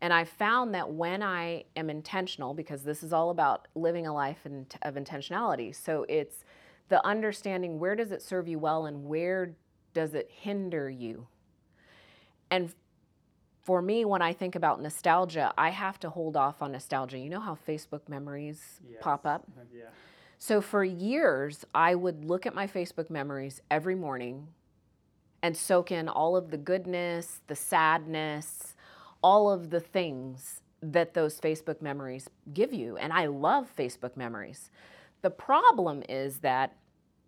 And I found that when I am intentional, because this is all about living a life of intentionality, so it's the understanding where does it serve you well and where does it hinder you? And for me, when I think about nostalgia, I have to hold off on nostalgia. You know how Facebook memories yes. pop up? Yeah. So for years, I would look at my Facebook memories every morning and soak in all of the goodness, the sadness, all of the things that those Facebook memories give you. And I love Facebook memories. The problem is that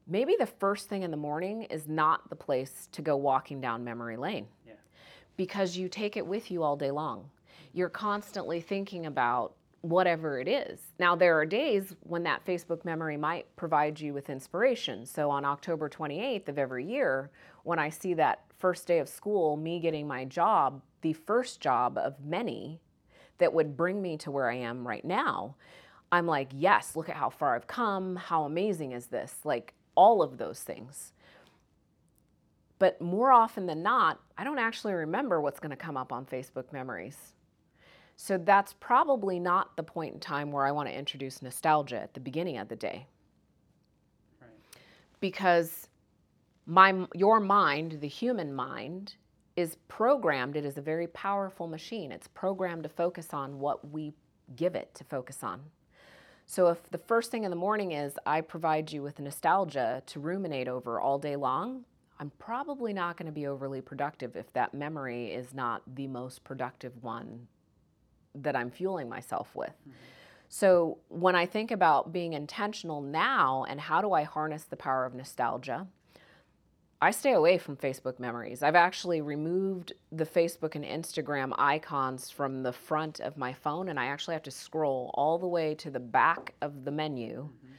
maybe the first thing in the morning is not the place to go walking down memory lane yeah. because you take it with you all day long. You're constantly thinking about whatever it is. Now, there are days when that Facebook memory might provide you with inspiration. So, on October 28th of every year, when I see that first day of school, me getting my job, the first job of many that would bring me to where I am right now, I'm like, yes, look at how far I've come. How amazing is this? Like, all of those things. But more often than not, I don't actually remember what's going to come up on Facebook memories. So that's probably not the point in time where I want to introduce nostalgia at the beginning of the day. Right. Because my your mind, the human mind, is programmed. It is a very powerful machine. It's programmed to focus on what we give it to focus on. So if the first thing in the morning is I provide you with nostalgia to ruminate over all day long, I'm probably not going to be overly productive if that memory is not the most productive one that I'm fueling myself with. Mm-hmm. So when I think about being intentional now and how do I harness the power of nostalgia, I stay away from Facebook memories. I've actually removed the Facebook and Instagram icons from the front of my phone, and I actually have to scroll all the way to the back of the menu. Mm-hmm.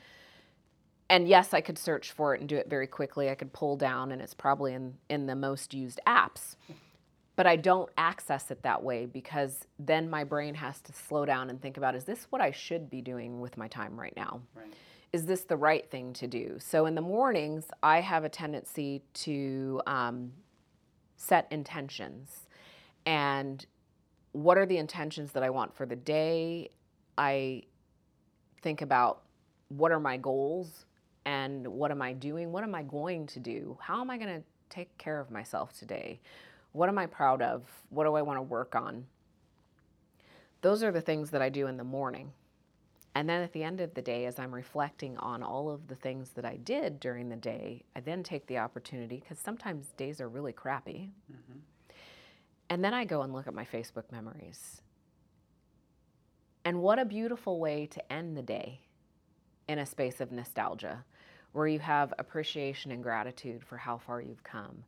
And yes, I could search for it and do it very quickly. I could pull down, and it's probably in, in the most used apps. But I don't access it that way because then my brain has to slow down and think about is this what I should be doing with my time right now? Right is this the right thing to do? So in the mornings, I have a tendency to um, set intentions. And what are the intentions that I want for the day? I think about what are my goals and what am I doing? What am I going to do? How am I going to take care of myself today? What am I proud of? What do I want to work on? Those are the things that I do in the morning. And then at the end of the day, as I'm reflecting on all of the things that I did during the day, I then take the opportunity, because sometimes days are really crappy. Mm-hmm. And then I go and look at my Facebook memories. And what a beautiful way to end the day in a space of nostalgia, where you have appreciation and gratitude for how far you've come,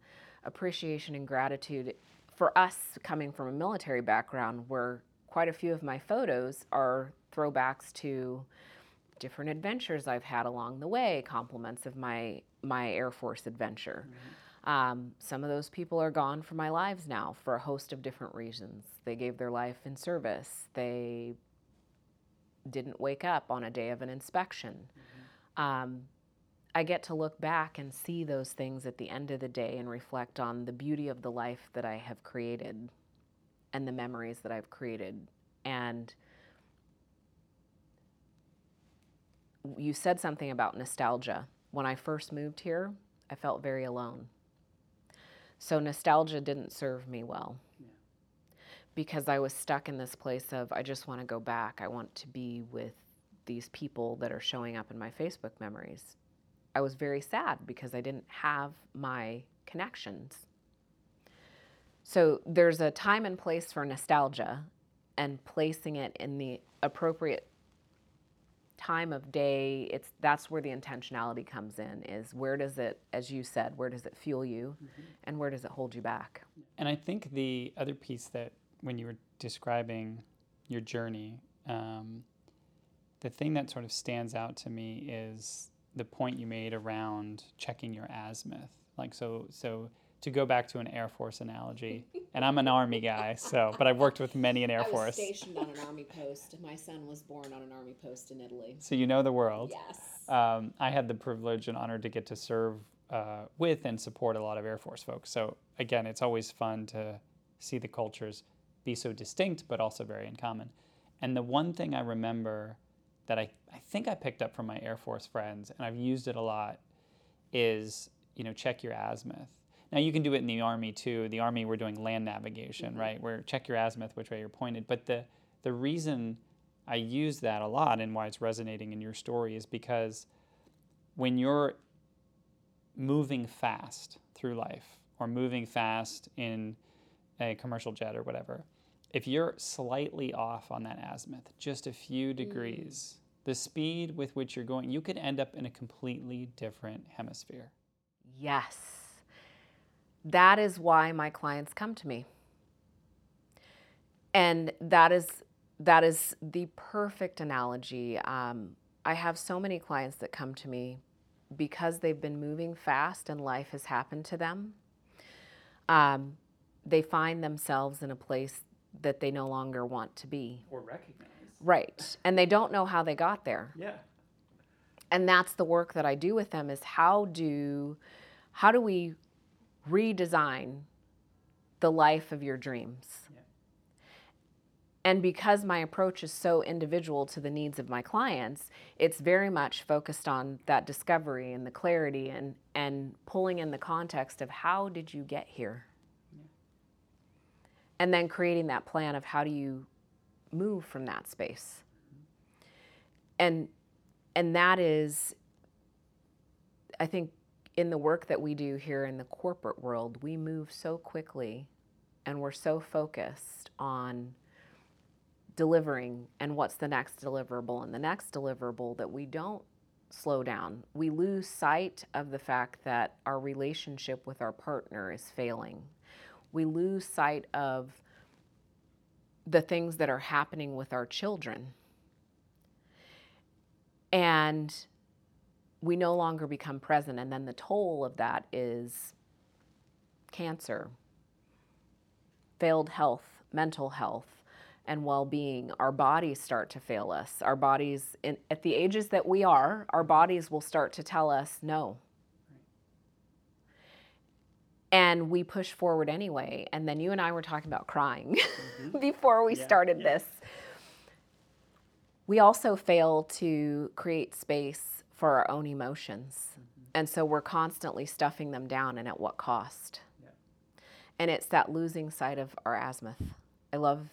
appreciation and gratitude for us coming from a military background, where quite a few of my photos are throwbacks to different adventures I've had along the way, compliments of my my Air Force adventure. Mm-hmm. Um, some of those people are gone from my lives now for a host of different reasons. They gave their life in service. They didn't wake up on a day of an inspection. Mm-hmm. Um, I get to look back and see those things at the end of the day and reflect on the beauty of the life that I have created and the memories that I've created. And you said something about nostalgia. When I first moved here, I felt very alone. So nostalgia didn't serve me well yeah. because I was stuck in this place of I just want to go back. I want to be with these people that are showing up in my Facebook memories. I was very sad because I didn't have my connections. So there's a time and place for nostalgia and placing it in the appropriate time of day. It's that's where the intentionality comes in is where does it as you said where does it fuel you mm-hmm. and where does it hold you back? And i think the other piece that when you were describing your journey um, the thing that sort of stands out to me is the point you made around checking your azimuth. Like so so to go back to an Air Force analogy, and I'm an Army guy, so but I've worked with many in Air Force. I was Force. Stationed on an Army post. My son was born on an Army post in Italy. So you know the world. Yes. Um, I had the privilege and honor to get to serve uh, with and support a lot of Air Force folks. So again, it's always fun to see the cultures be so distinct, but also very in common. And the one thing I remember that I, I think I picked up from my Air Force friends, and I've used it a lot, is you know check your azimuth now you can do it in the Army too. The Army, we're doing land navigation, mm-hmm. right? Where check your azimuth, which way you're pointed. But the the reason I use that a lot and why it's resonating in your story is because when you're moving fast through life or moving fast in a commercial jet or whatever, if you're slightly off on that azimuth, just a few mm. degrees, mm. the speed with which you're going, you could end up in a completely different hemisphere. Yes. That is why my clients come to me. And that is that is the perfect analogy. Um, I have so many clients that come to me because they've been moving fast and life has happened to them. Um, they find themselves in a place that they no longer want to be or recognize. Right, and they don't know how they got there. Yeah. And that's the work that I do with them is how do how do we redesign the life of your dreams. Yeah. And because my approach is so individual to the needs of my clients, it's very much focused on that discovery and the clarity and, and pulling in the context of how did you get here? And then creating that plan of how do you move from that space. Mm-hmm. And and that is I think in the work that we do here in the corporate world, we move so quickly and we're so focused on delivering and what's the next deliverable and the next deliverable that we don't slow down. We lose sight of the fact that our relationship with our partner is failing. We lose sight of the things that are happening with our children. And we no longer become present. And then the toll of that is cancer, failed health, mental health, and well being. Our bodies start to fail us. Our bodies, in, at the ages that we are, our bodies will start to tell us no. And we push forward anyway. And then you and I were talking about crying mm-hmm. before we yeah, started yeah. this. We also fail to create space for our own emotions. Mm-hmm. And so we're constantly stuffing them down, and at what cost? Yeah. And it's that losing sight of our azimuth. I love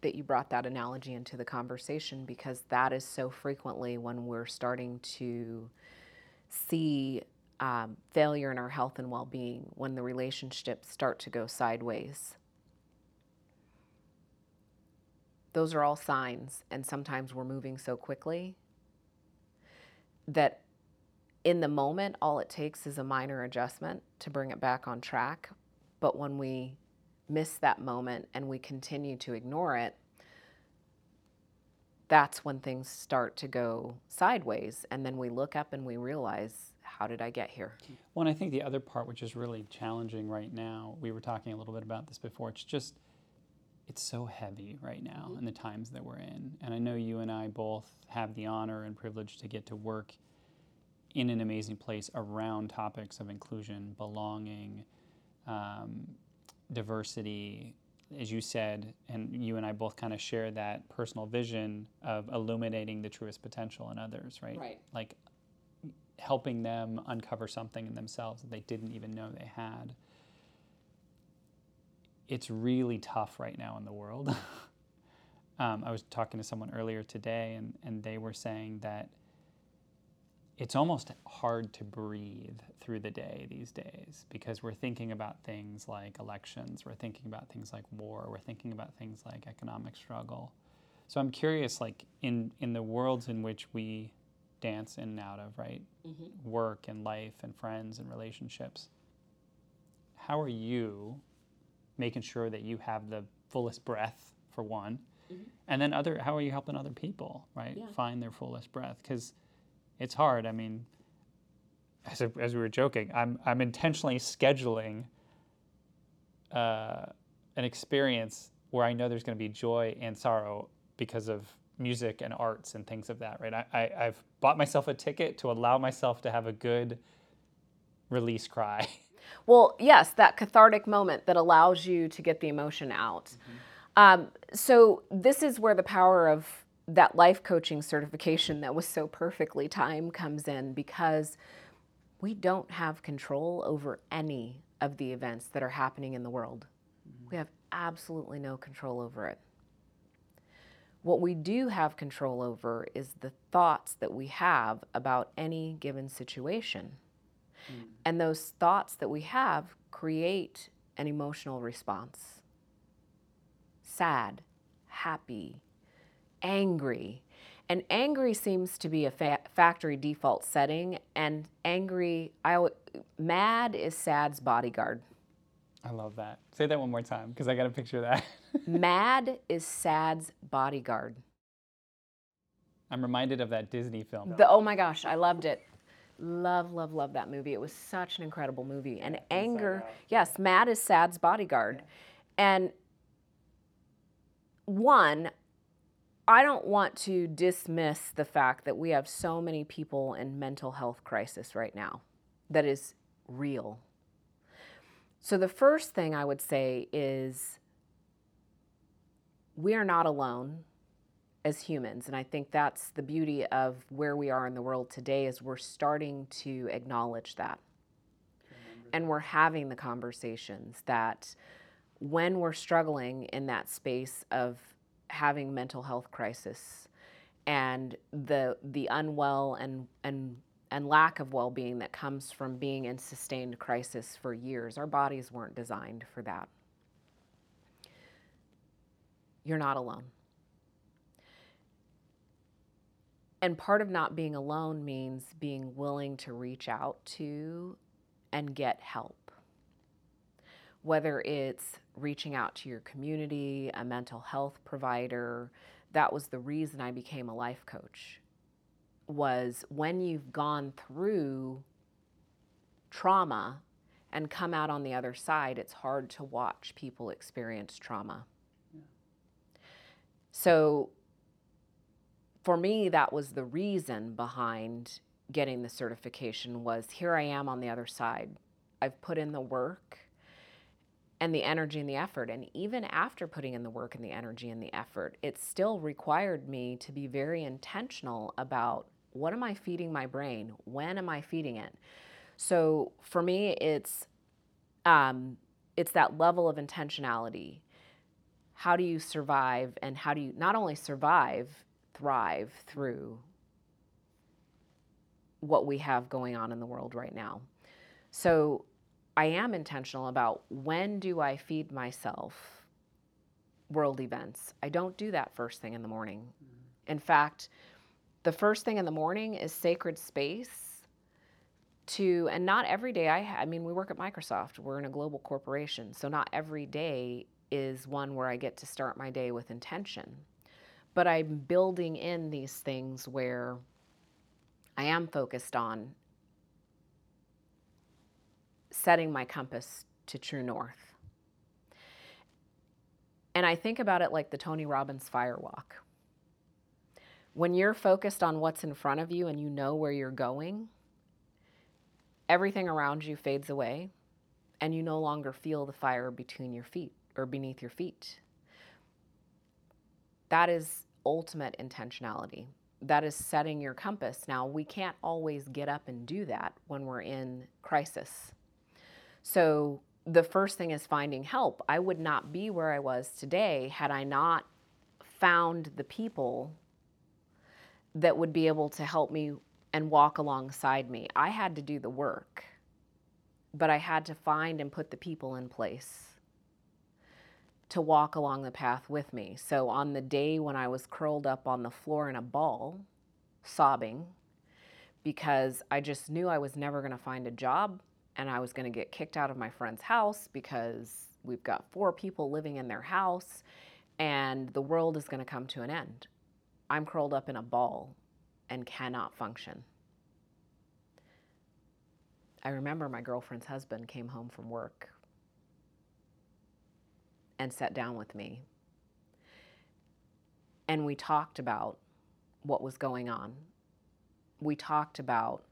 that you brought that analogy into the conversation because that is so frequently when we're starting to see um, failure in our health and well being, when the relationships start to go sideways. Those are all signs, and sometimes we're moving so quickly that in the moment, all it takes is a minor adjustment to bring it back on track. But when we miss that moment and we continue to ignore it, that's when things start to go sideways. And then we look up and we realize, how did I get here? Well, and I think the other part, which is really challenging right now, we were talking a little bit about this before, it's just, it's so heavy right now mm-hmm. in the times that we're in. And I know you and I both have the honor and privilege to get to work in an amazing place around topics of inclusion, belonging, um, diversity, as you said, and you and I both kind of share that personal vision of illuminating the truest potential in others, right? Right. Like helping them uncover something in themselves that they didn't even know they had it's really tough right now in the world. um, I was talking to someone earlier today, and, and they were saying that it's almost hard to breathe through the day these days because we're thinking about things like elections, we're thinking about things like war, we're thinking about things like economic struggle. So I'm curious, like in in the worlds in which we dance in and out of, right? Mm-hmm. Work and life and friends and relationships. How are you making sure that you have the fullest breath for one. Mm-hmm. and then other how are you helping other people right? Yeah. find their fullest breath because it's hard. I mean as, as we were joking i'm, I'm intentionally scheduling uh, an experience where i know there's going to be joy and sorrow because of music and arts and things of that right? I, I, i've bought myself a ticket to allow myself to have a good release cry Well, yes, that cathartic moment that allows you to get the emotion out. Mm-hmm. Um, so, this is where the power of that life coaching certification that was so perfectly timed comes in because we don't have control over any of the events that are happening in the world. Mm-hmm. We have absolutely no control over it. What we do have control over is the thoughts that we have about any given situation. Mm. And those thoughts that we have create an emotional response sad, happy, angry. And angry seems to be a fa- factory default setting. And angry, I, mad is sad's bodyguard. I love that. Say that one more time because I got to picture that. mad is sad's bodyguard. I'm reminded of that Disney film. The, oh my gosh, I loved it. Love, love, love that movie. It was such an incredible movie. And anger, yes, Mad is Sad's bodyguard. And one, I don't want to dismiss the fact that we have so many people in mental health crisis right now that is real. So the first thing I would say is we are not alone as humans. And I think that's the beauty of where we are in the world today is we're starting to acknowledge that. And we're having the conversations that when we're struggling in that space of having mental health crisis and the the unwell and and and lack of well-being that comes from being in sustained crisis for years our bodies weren't designed for that you're not alone and part of not being alone means being willing to reach out to and get help. Whether it's reaching out to your community, a mental health provider, that was the reason I became a life coach. Was when you've gone through trauma and come out on the other side, it's hard to watch people experience trauma. Yeah. So for me that was the reason behind getting the certification was here I am on the other side. I've put in the work and the energy and the effort and even after putting in the work and the energy and the effort, it still required me to be very intentional about what am I feeding my brain? When am I feeding it? So for me it's um, it's that level of intentionality. How do you survive and how do you not only survive thrive through what we have going on in the world right now. So I am intentional about when do I feed myself world events. I don't do that first thing in the morning. Mm-hmm. In fact, the first thing in the morning is sacred space to and not every day I I mean we work at Microsoft. We're in a global corporation. So not every day is one where I get to start my day with intention but I'm building in these things where I am focused on setting my compass to true north. And I think about it like the Tony Robbins fire walk. When you're focused on what's in front of you and you know where you're going, everything around you fades away and you no longer feel the fire between your feet or beneath your feet. That is ultimate intentionality. That is setting your compass. Now, we can't always get up and do that when we're in crisis. So, the first thing is finding help. I would not be where I was today had I not found the people that would be able to help me and walk alongside me. I had to do the work, but I had to find and put the people in place to walk along the path with me. So on the day when I was curled up on the floor in a ball, sobbing, because I just knew I was never going to find a job and I was going to get kicked out of my friend's house because we've got four people living in their house and the world is going to come to an end. I'm curled up in a ball and cannot function. I remember my girlfriend's husband came home from work and sat down with me. And we talked about what was going on. We talked about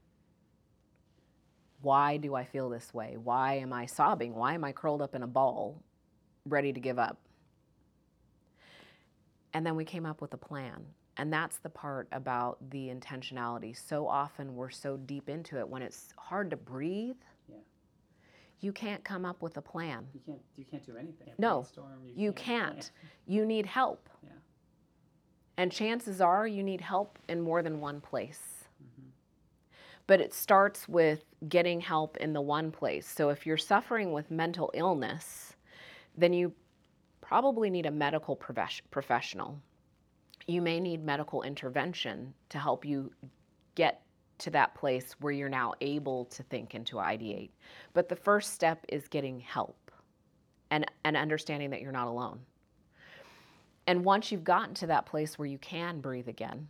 why do I feel this way? Why am I sobbing? Why am I curled up in a ball, ready to give up? And then we came up with a plan. And that's the part about the intentionality. So often we're so deep into it when it's hard to breathe you can't come up with a plan. You can't. You can't do anything. No, you, you can't. can't. You need help. Yeah. And chances are you need help in more than one place. Mm-hmm. But it starts with getting help in the one place. So if you're suffering with mental illness, then you probably need a medical professional. You may need medical intervention to help you get to that place where you're now able to think and to ideate. But the first step is getting help and, and understanding that you're not alone. And once you've gotten to that place where you can breathe again,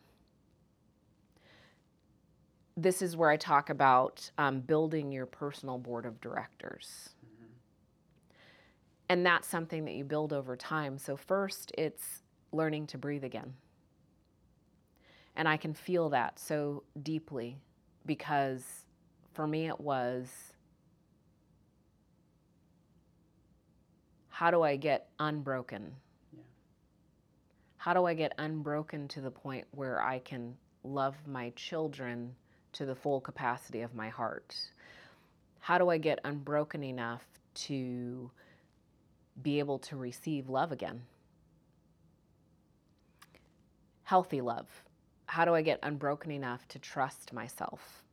this is where I talk about um, building your personal board of directors. Mm-hmm. And that's something that you build over time. So, first, it's learning to breathe again. And I can feel that so deeply because for me it was how do I get unbroken? How do I get unbroken to the point where I can love my children to the full capacity of my heart? How do I get unbroken enough to be able to receive love again? Healthy love. How do I get unbroken enough to trust myself?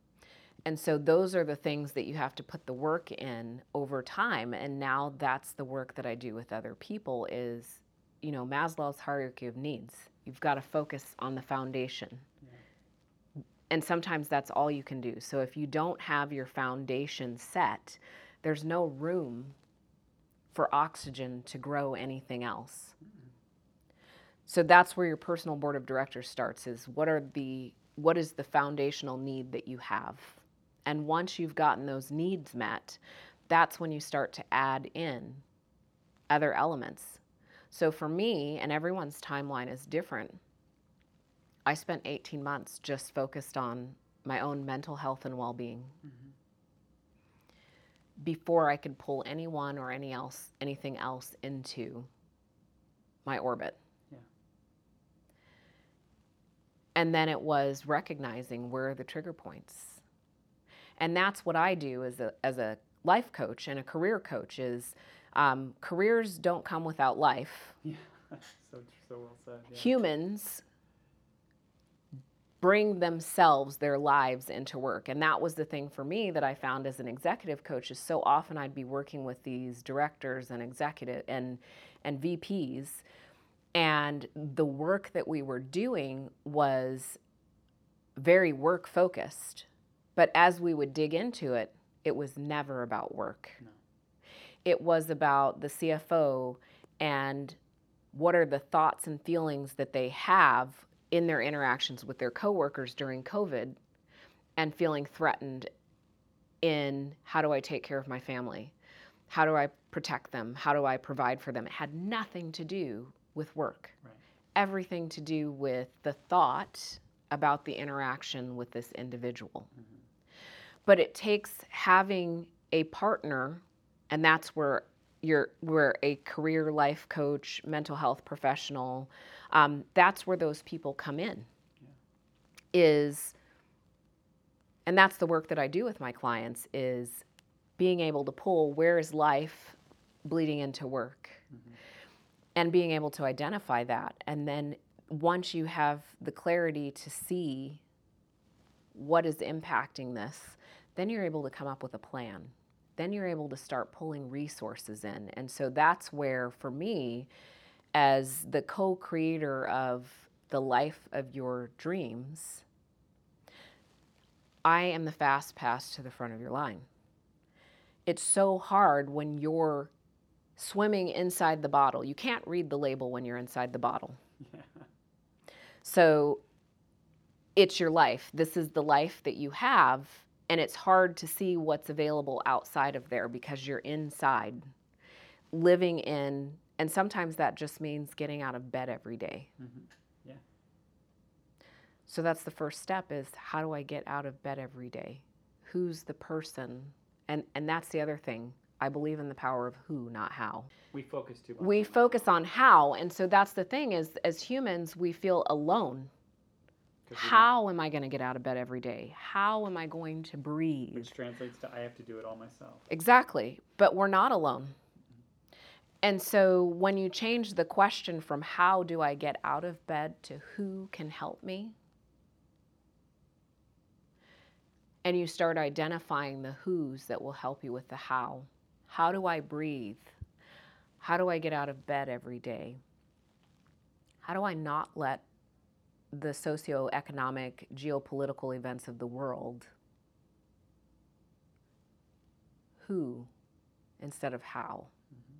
And so those are the things that you have to put the work in over time. And now that's the work that I do with other people is, you know, Maslow's hierarchy of needs. You've got to focus on the foundation. Yeah. And sometimes that's all you can do. So if you don't have your foundation set, there's no room for oxygen to grow anything else. So that's where your personal board of directors starts is what are the what is the foundational need that you have? And once you've gotten those needs met, that's when you start to add in other elements. So for me, and everyone's timeline is different, I spent 18 months just focused on my own mental health and well being. Mm-hmm. Before I could pull anyone or any else, anything else into my orbit. Yeah. And then it was recognizing where are the trigger points and that's what I do as a, as a life coach and a career coach is um, careers don't come without life. Yeah, so, so well said. Yeah. Humans bring themselves, their lives into work. And that was the thing for me that I found as an executive coach is so often I'd be working with these directors and executive and and VPs and the work that we were doing was very work focused but as we would dig into it, it was never about work. No. It was about the CFO and what are the thoughts and feelings that they have in their interactions with their coworkers during COVID and feeling threatened in how do I take care of my family? How do I protect them? How do I provide for them? It had nothing to do with work. Right. Everything to do with the thought about the interaction with this individual. Mm-hmm. But it takes having a partner, and that's where you're where a career life coach, mental health professional, um, that's where those people come in. Yeah. Is and that's the work that I do with my clients is being able to pull where is life bleeding into work. And being able to identify that and then once you have the clarity to see what is impacting this then you're able to come up with a plan. Then you're able to start pulling resources in. And so that's where, for me, as the co creator of the life of your dreams, I am the fast pass to the front of your line. It's so hard when you're swimming inside the bottle. You can't read the label when you're inside the bottle. Yeah. So it's your life. This is the life that you have and it's hard to see what's available outside of there because you're inside living in and sometimes that just means getting out of bed every day. Mm-hmm. yeah so that's the first step is how do i get out of bed every day who's the person and and that's the other thing i believe in the power of who not how we focus too much we focus on how and so that's the thing is as humans we feel alone how am I going to get out of bed every day? How am I going to breathe? Which translates to I have to do it all myself. Exactly. But we're not alone. And so when you change the question from how do I get out of bed to who can help me, and you start identifying the who's that will help you with the how. How do I breathe? How do I get out of bed every day? How do I not let the socioeconomic, geopolitical events of the world, who instead of how. Mm-hmm.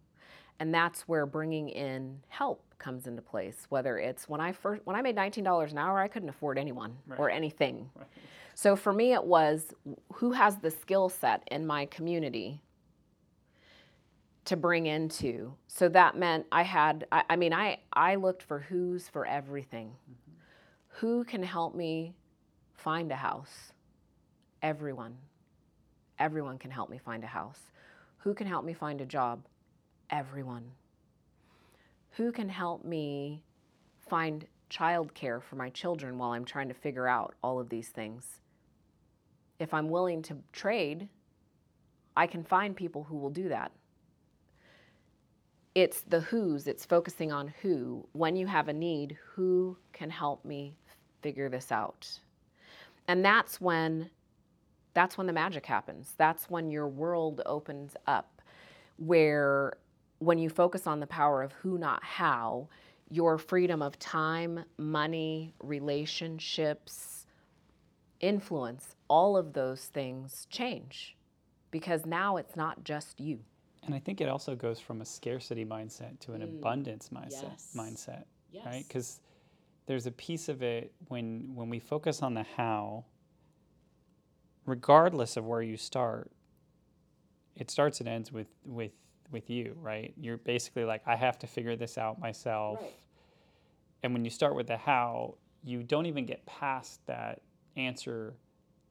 And that's where bringing in help comes into place. Whether it's when I first when I made nineteen dollars an hour, I couldn't afford anyone right. or anything. Right. So for me, it was who has the skill set in my community to bring into. So that meant I had. I, I mean, I I looked for who's for everything. Mm-hmm who can help me find a house? Everyone. Everyone can help me find a house. Who can help me find a job? Everyone. Who can help me find childcare for my children while I'm trying to figure out all of these things. If I'm willing to trade, I can find people who will do that. It's the who's, it's focusing on who. When you have a need, who can help me figure this out? And that's when that's when the magic happens. That's when your world opens up where when you focus on the power of who not how, your freedom of time, money, relationships, influence, all of those things change because now it's not just you. And I think it also goes from a scarcity mindset to an mm. abundance mindset yes. mindset, yes. right? Cuz there's a piece of it when when we focus on the how regardless of where you start, it starts and ends with with with you, right? You're basically like, I have to figure this out myself. Right. And when you start with the how, you don't even get past that answer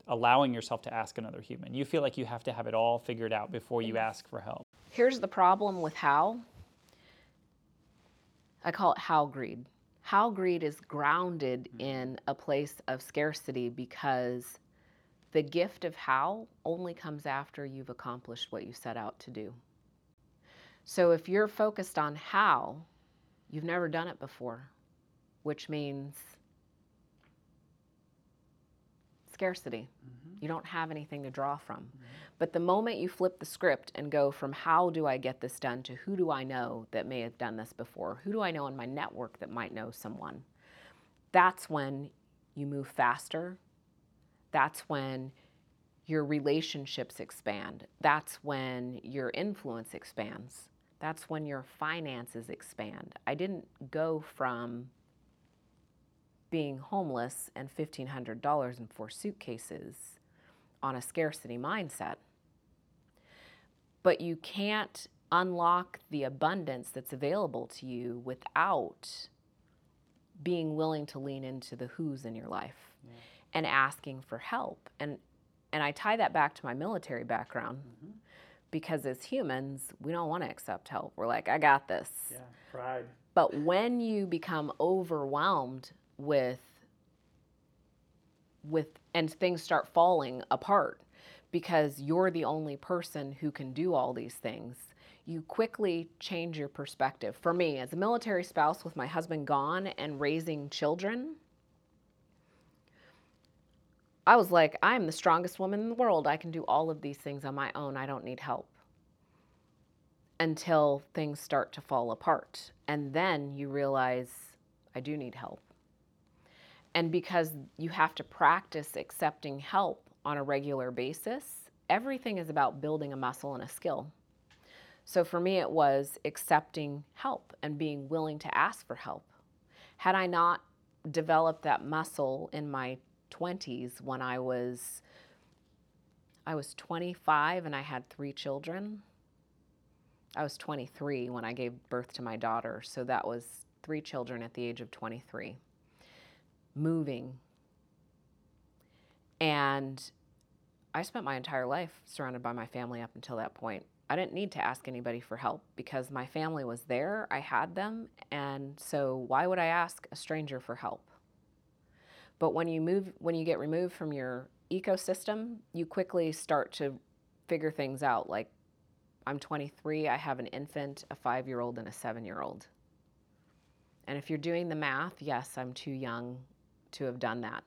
allowing yourself to ask another human. You feel like you have to have it all figured out before you ask for help. Here's the problem with how. I call it how greed. How greed is grounded mm-hmm. in a place of scarcity because the gift of how only comes after you've accomplished what you set out to do. So if you're focused on how, you've never done it before, which means scarcity. Mm-hmm. You don't have anything to draw from. Mm-hmm. But the moment you flip the script and go from how do I get this done to who do I know that may have done this before? Who do I know in my network that might know someone? That's when you move faster, that's when your relationships expand. That's when your influence expands. That's when your finances expand. I didn't go from being homeless and $1,500 in four suitcases on a scarcity mindset. But you can't unlock the abundance that's available to you without being willing to lean into the who's in your life yeah. and asking for help. And and I tie that back to my military background mm-hmm. because as humans, we don't want to accept help. We're like, I got this. Yeah, pride. But when you become overwhelmed with with and things start falling apart because you're the only person who can do all these things, you quickly change your perspective. For me, as a military spouse with my husband gone and raising children, I was like, I'm the strongest woman in the world. I can do all of these things on my own. I don't need help. Until things start to fall apart. And then you realize I do need help. And because you have to practice accepting help on a regular basis, everything is about building a muscle and a skill. So for me, it was accepting help and being willing to ask for help. Had I not developed that muscle in my 20s when I was I was 25 and I had three children. I was 23 when I gave birth to my daughter, so that was three children at the age of 23. Moving. And I spent my entire life surrounded by my family up until that point. I didn't need to ask anybody for help because my family was there, I had them, and so why would I ask a stranger for help? But when you move, when you get removed from your ecosystem, you quickly start to figure things out. Like, I'm 23, I have an infant, a five year old, and a seven year old. And if you're doing the math, yes, I'm too young to have done that.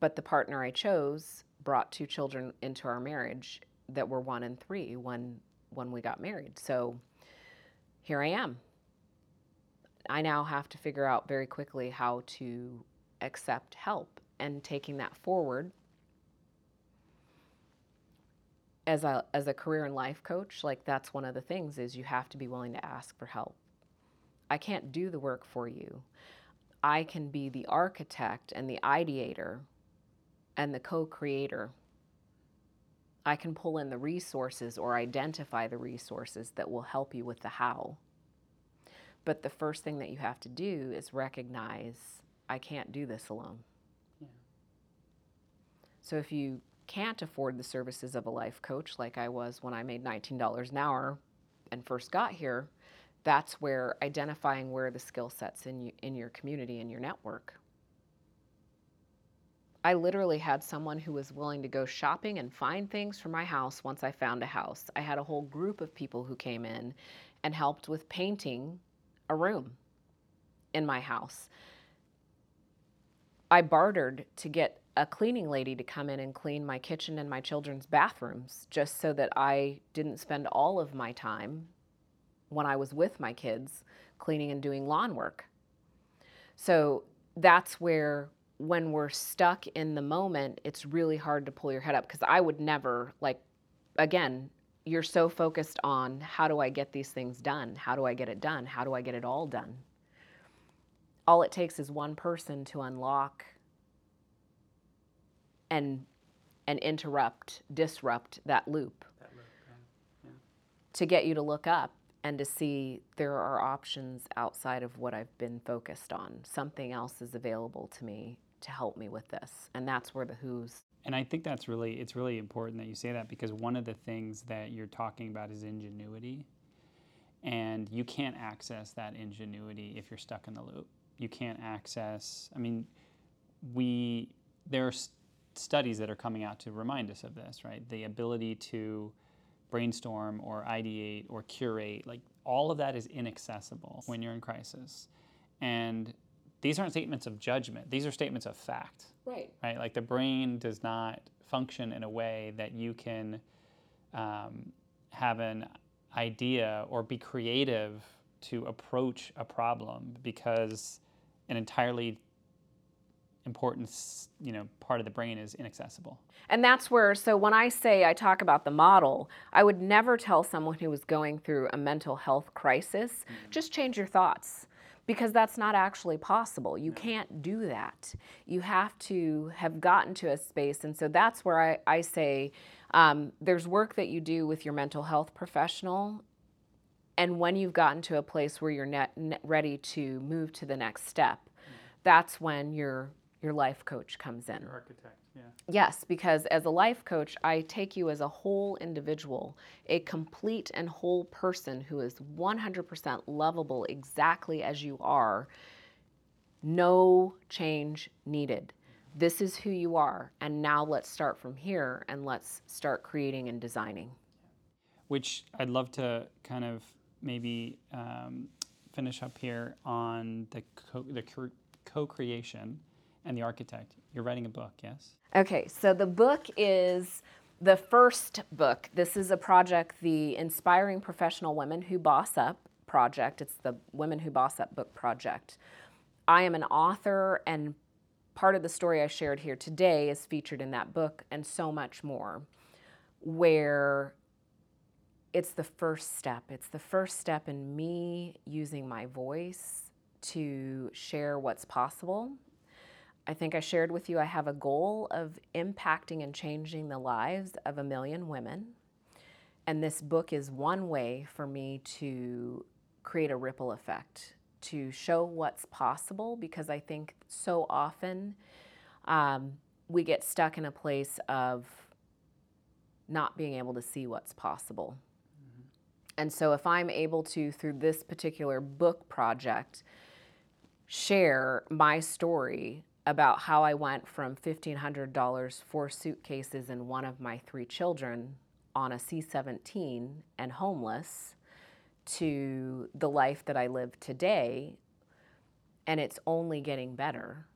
But the partner I chose brought two children into our marriage that were one and three when, when we got married. So here I am. I now have to figure out very quickly how to accept help and taking that forward as a as a career and life coach like that's one of the things is you have to be willing to ask for help i can't do the work for you i can be the architect and the ideator and the co-creator i can pull in the resources or identify the resources that will help you with the how but the first thing that you have to do is recognize I can't do this alone. Yeah. So if you can't afford the services of a life coach like I was when I made $19 an hour and first got here, that's where identifying where the skill sets in you, in your community and your network. I literally had someone who was willing to go shopping and find things for my house once I found a house. I had a whole group of people who came in and helped with painting a room in my house. I bartered to get a cleaning lady to come in and clean my kitchen and my children's bathrooms just so that I didn't spend all of my time when I was with my kids cleaning and doing lawn work. So that's where when we're stuck in the moment, it's really hard to pull your head up because I would never like again, you're so focused on how do I get these things done? How do I get it done? How do I get it all done? All it takes is one person to unlock and and interrupt, disrupt that loop. That loop yeah. Yeah. To get you to look up and to see there are options outside of what I've been focused on. Something else is available to me to help me with this. And that's where the who's and I think that's really it's really important that you say that because one of the things that you're talking about is ingenuity. And you can't access that ingenuity if you're stuck in the loop. You can't access I mean we there are studies that are coming out to remind us of this, right? The ability to brainstorm or ideate or curate, like all of that is inaccessible when you're in crisis. And these aren't statements of judgment, these are statements of fact. Right. Right? Like the brain does not function in a way that you can um, have an idea or be creative to approach a problem because an entirely important you know part of the brain is inaccessible and that's where so when i say i talk about the model i would never tell someone who was going through a mental health crisis mm-hmm. just change your thoughts because that's not actually possible you can't do that you have to have gotten to a space and so that's where i, I say um, there's work that you do with your mental health professional and when you've gotten to a place where you're net, net ready to move to the next step mm-hmm. that's when you're your life coach comes in. Your architect, yeah. Yes, because as a life coach, I take you as a whole individual, a complete and whole person who is 100% lovable exactly as you are. No change needed. This is who you are, and now let's start from here and let's start creating and designing. Which I'd love to kind of maybe um, finish up here on the co- the co-creation and the architect. You're writing a book, yes? Okay, so the book is the first book. This is a project, the Inspiring Professional Women Who Boss Up project. It's the Women Who Boss Up book project. I am an author, and part of the story I shared here today is featured in that book, and so much more, where it's the first step. It's the first step in me using my voice to share what's possible I think I shared with you I have a goal of impacting and changing the lives of a million women. And this book is one way for me to create a ripple effect, to show what's possible, because I think so often um, we get stuck in a place of not being able to see what's possible. Mm-hmm. And so, if I'm able to, through this particular book project, share my story about how I went from $1,500 four suitcases and one of my three children on a C 17 and homeless to the life that I live today, and it's only getting better.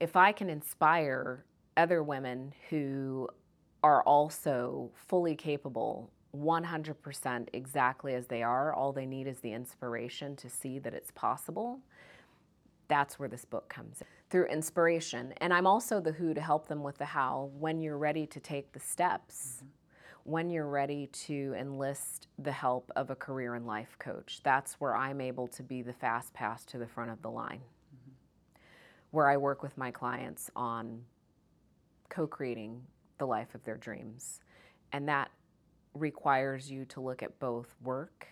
If I can inspire other women who are also fully capable 100% exactly as they are, all they need is the inspiration to see that it's possible that's where this book comes in through inspiration. And I'm also the who to help them with the how when you're ready to take the steps, mm-hmm. when you're ready to enlist the help of a career and life coach. That's where I'm able to be the fast pass to the front of the line, mm-hmm. where I work with my clients on co creating the life of their dreams. And that requires you to look at both work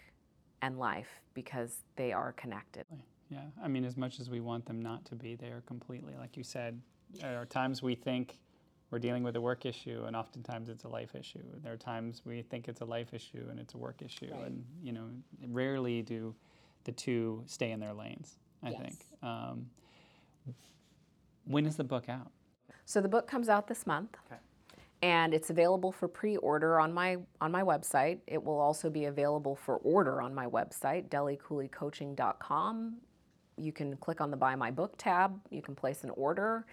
and life because they are connected. Yeah, I mean, as much as we want them not to be, they are completely, like you said, there are times we think we're dealing with a work issue, and oftentimes it's a life issue. There are times we think it's a life issue and it's a work issue, Right. and you know, rarely do the two stay in their lanes. I Yes. think. Um, when is the book out? So the book comes out this month. Okay. And it's available for pre-order on my on my website. It will also be available for order on my website, delicooleycoaching.com. You can click on the buy my book tab. You can place an order.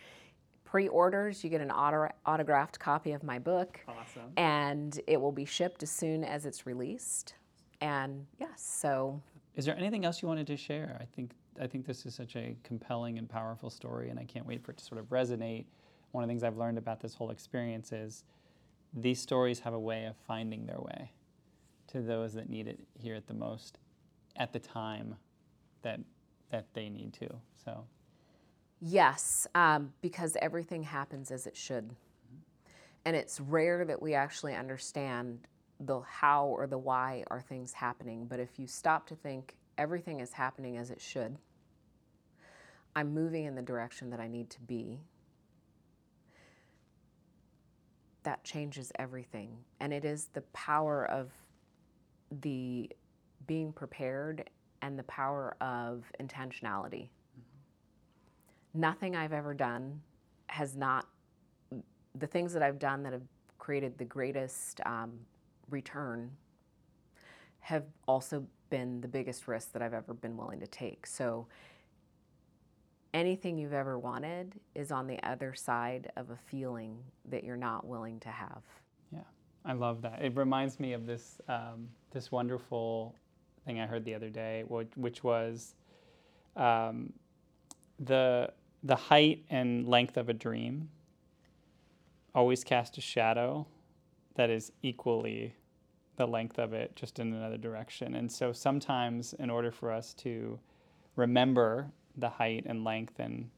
Pre-orders, you get an auto- autographed copy of my book, Awesome. and it will be shipped as soon as it's released. And yes, so Is there anything else you wanted to share? I think I think this is such a compelling and powerful story, and I can't wait for it to sort of resonate. One of the things I've learned about this whole experience is these stories have a way of finding their way to those that need it here at the most at the time that that they need to. So Yes, um, because everything happens as it should. And it's rare that we actually understand the how or the why are things happening. But if you stop to think everything is happening as it should, I'm moving in the direction that I need to be, that changes everything. And it is the power of the being prepared and the power of intentionality nothing I've ever done has not, the things that I've done that have created the greatest um, return have also been the biggest risk that I've ever been willing to take. So anything you've ever wanted is on the other side of a feeling that you're not willing to have. Yeah, I love that. It reminds me of this um, this wonderful thing I heard the other day, which, which was um, the the height and length of a dream always cast a shadow that is equally the length of it, just in another direction. And so sometimes, in order for us to remember the height and length and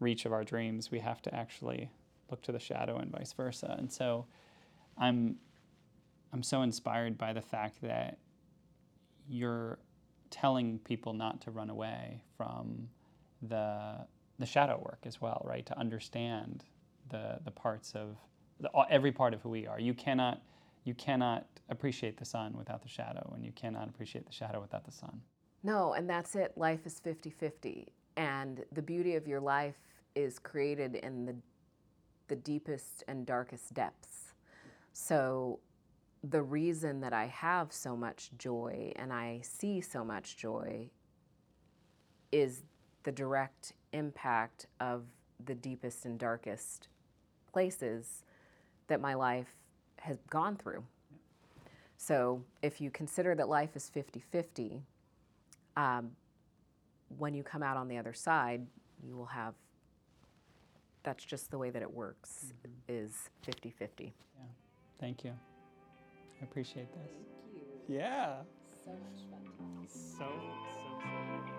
reach of our dreams, we have to actually look to the shadow and vice versa. And so I'm I'm so inspired by the fact that you're telling people not to run away from the the shadow work as well, right? To understand the the parts of the, every part of who we are. You cannot you cannot appreciate the sun without the shadow, and you cannot appreciate the shadow without the sun. No, and that's it. Life is 50 50. And the beauty of your life is created in the, the deepest and darkest depths. So, the reason that I have so much joy and I see so much joy is the direct impact of the deepest and darkest places that my life has gone through. So, if you consider that life is 50 50, um, when you come out on the other side, you will have that's just the way that it works is 50 50. Thank you. I appreciate this. Yeah. So much fun. So so. so.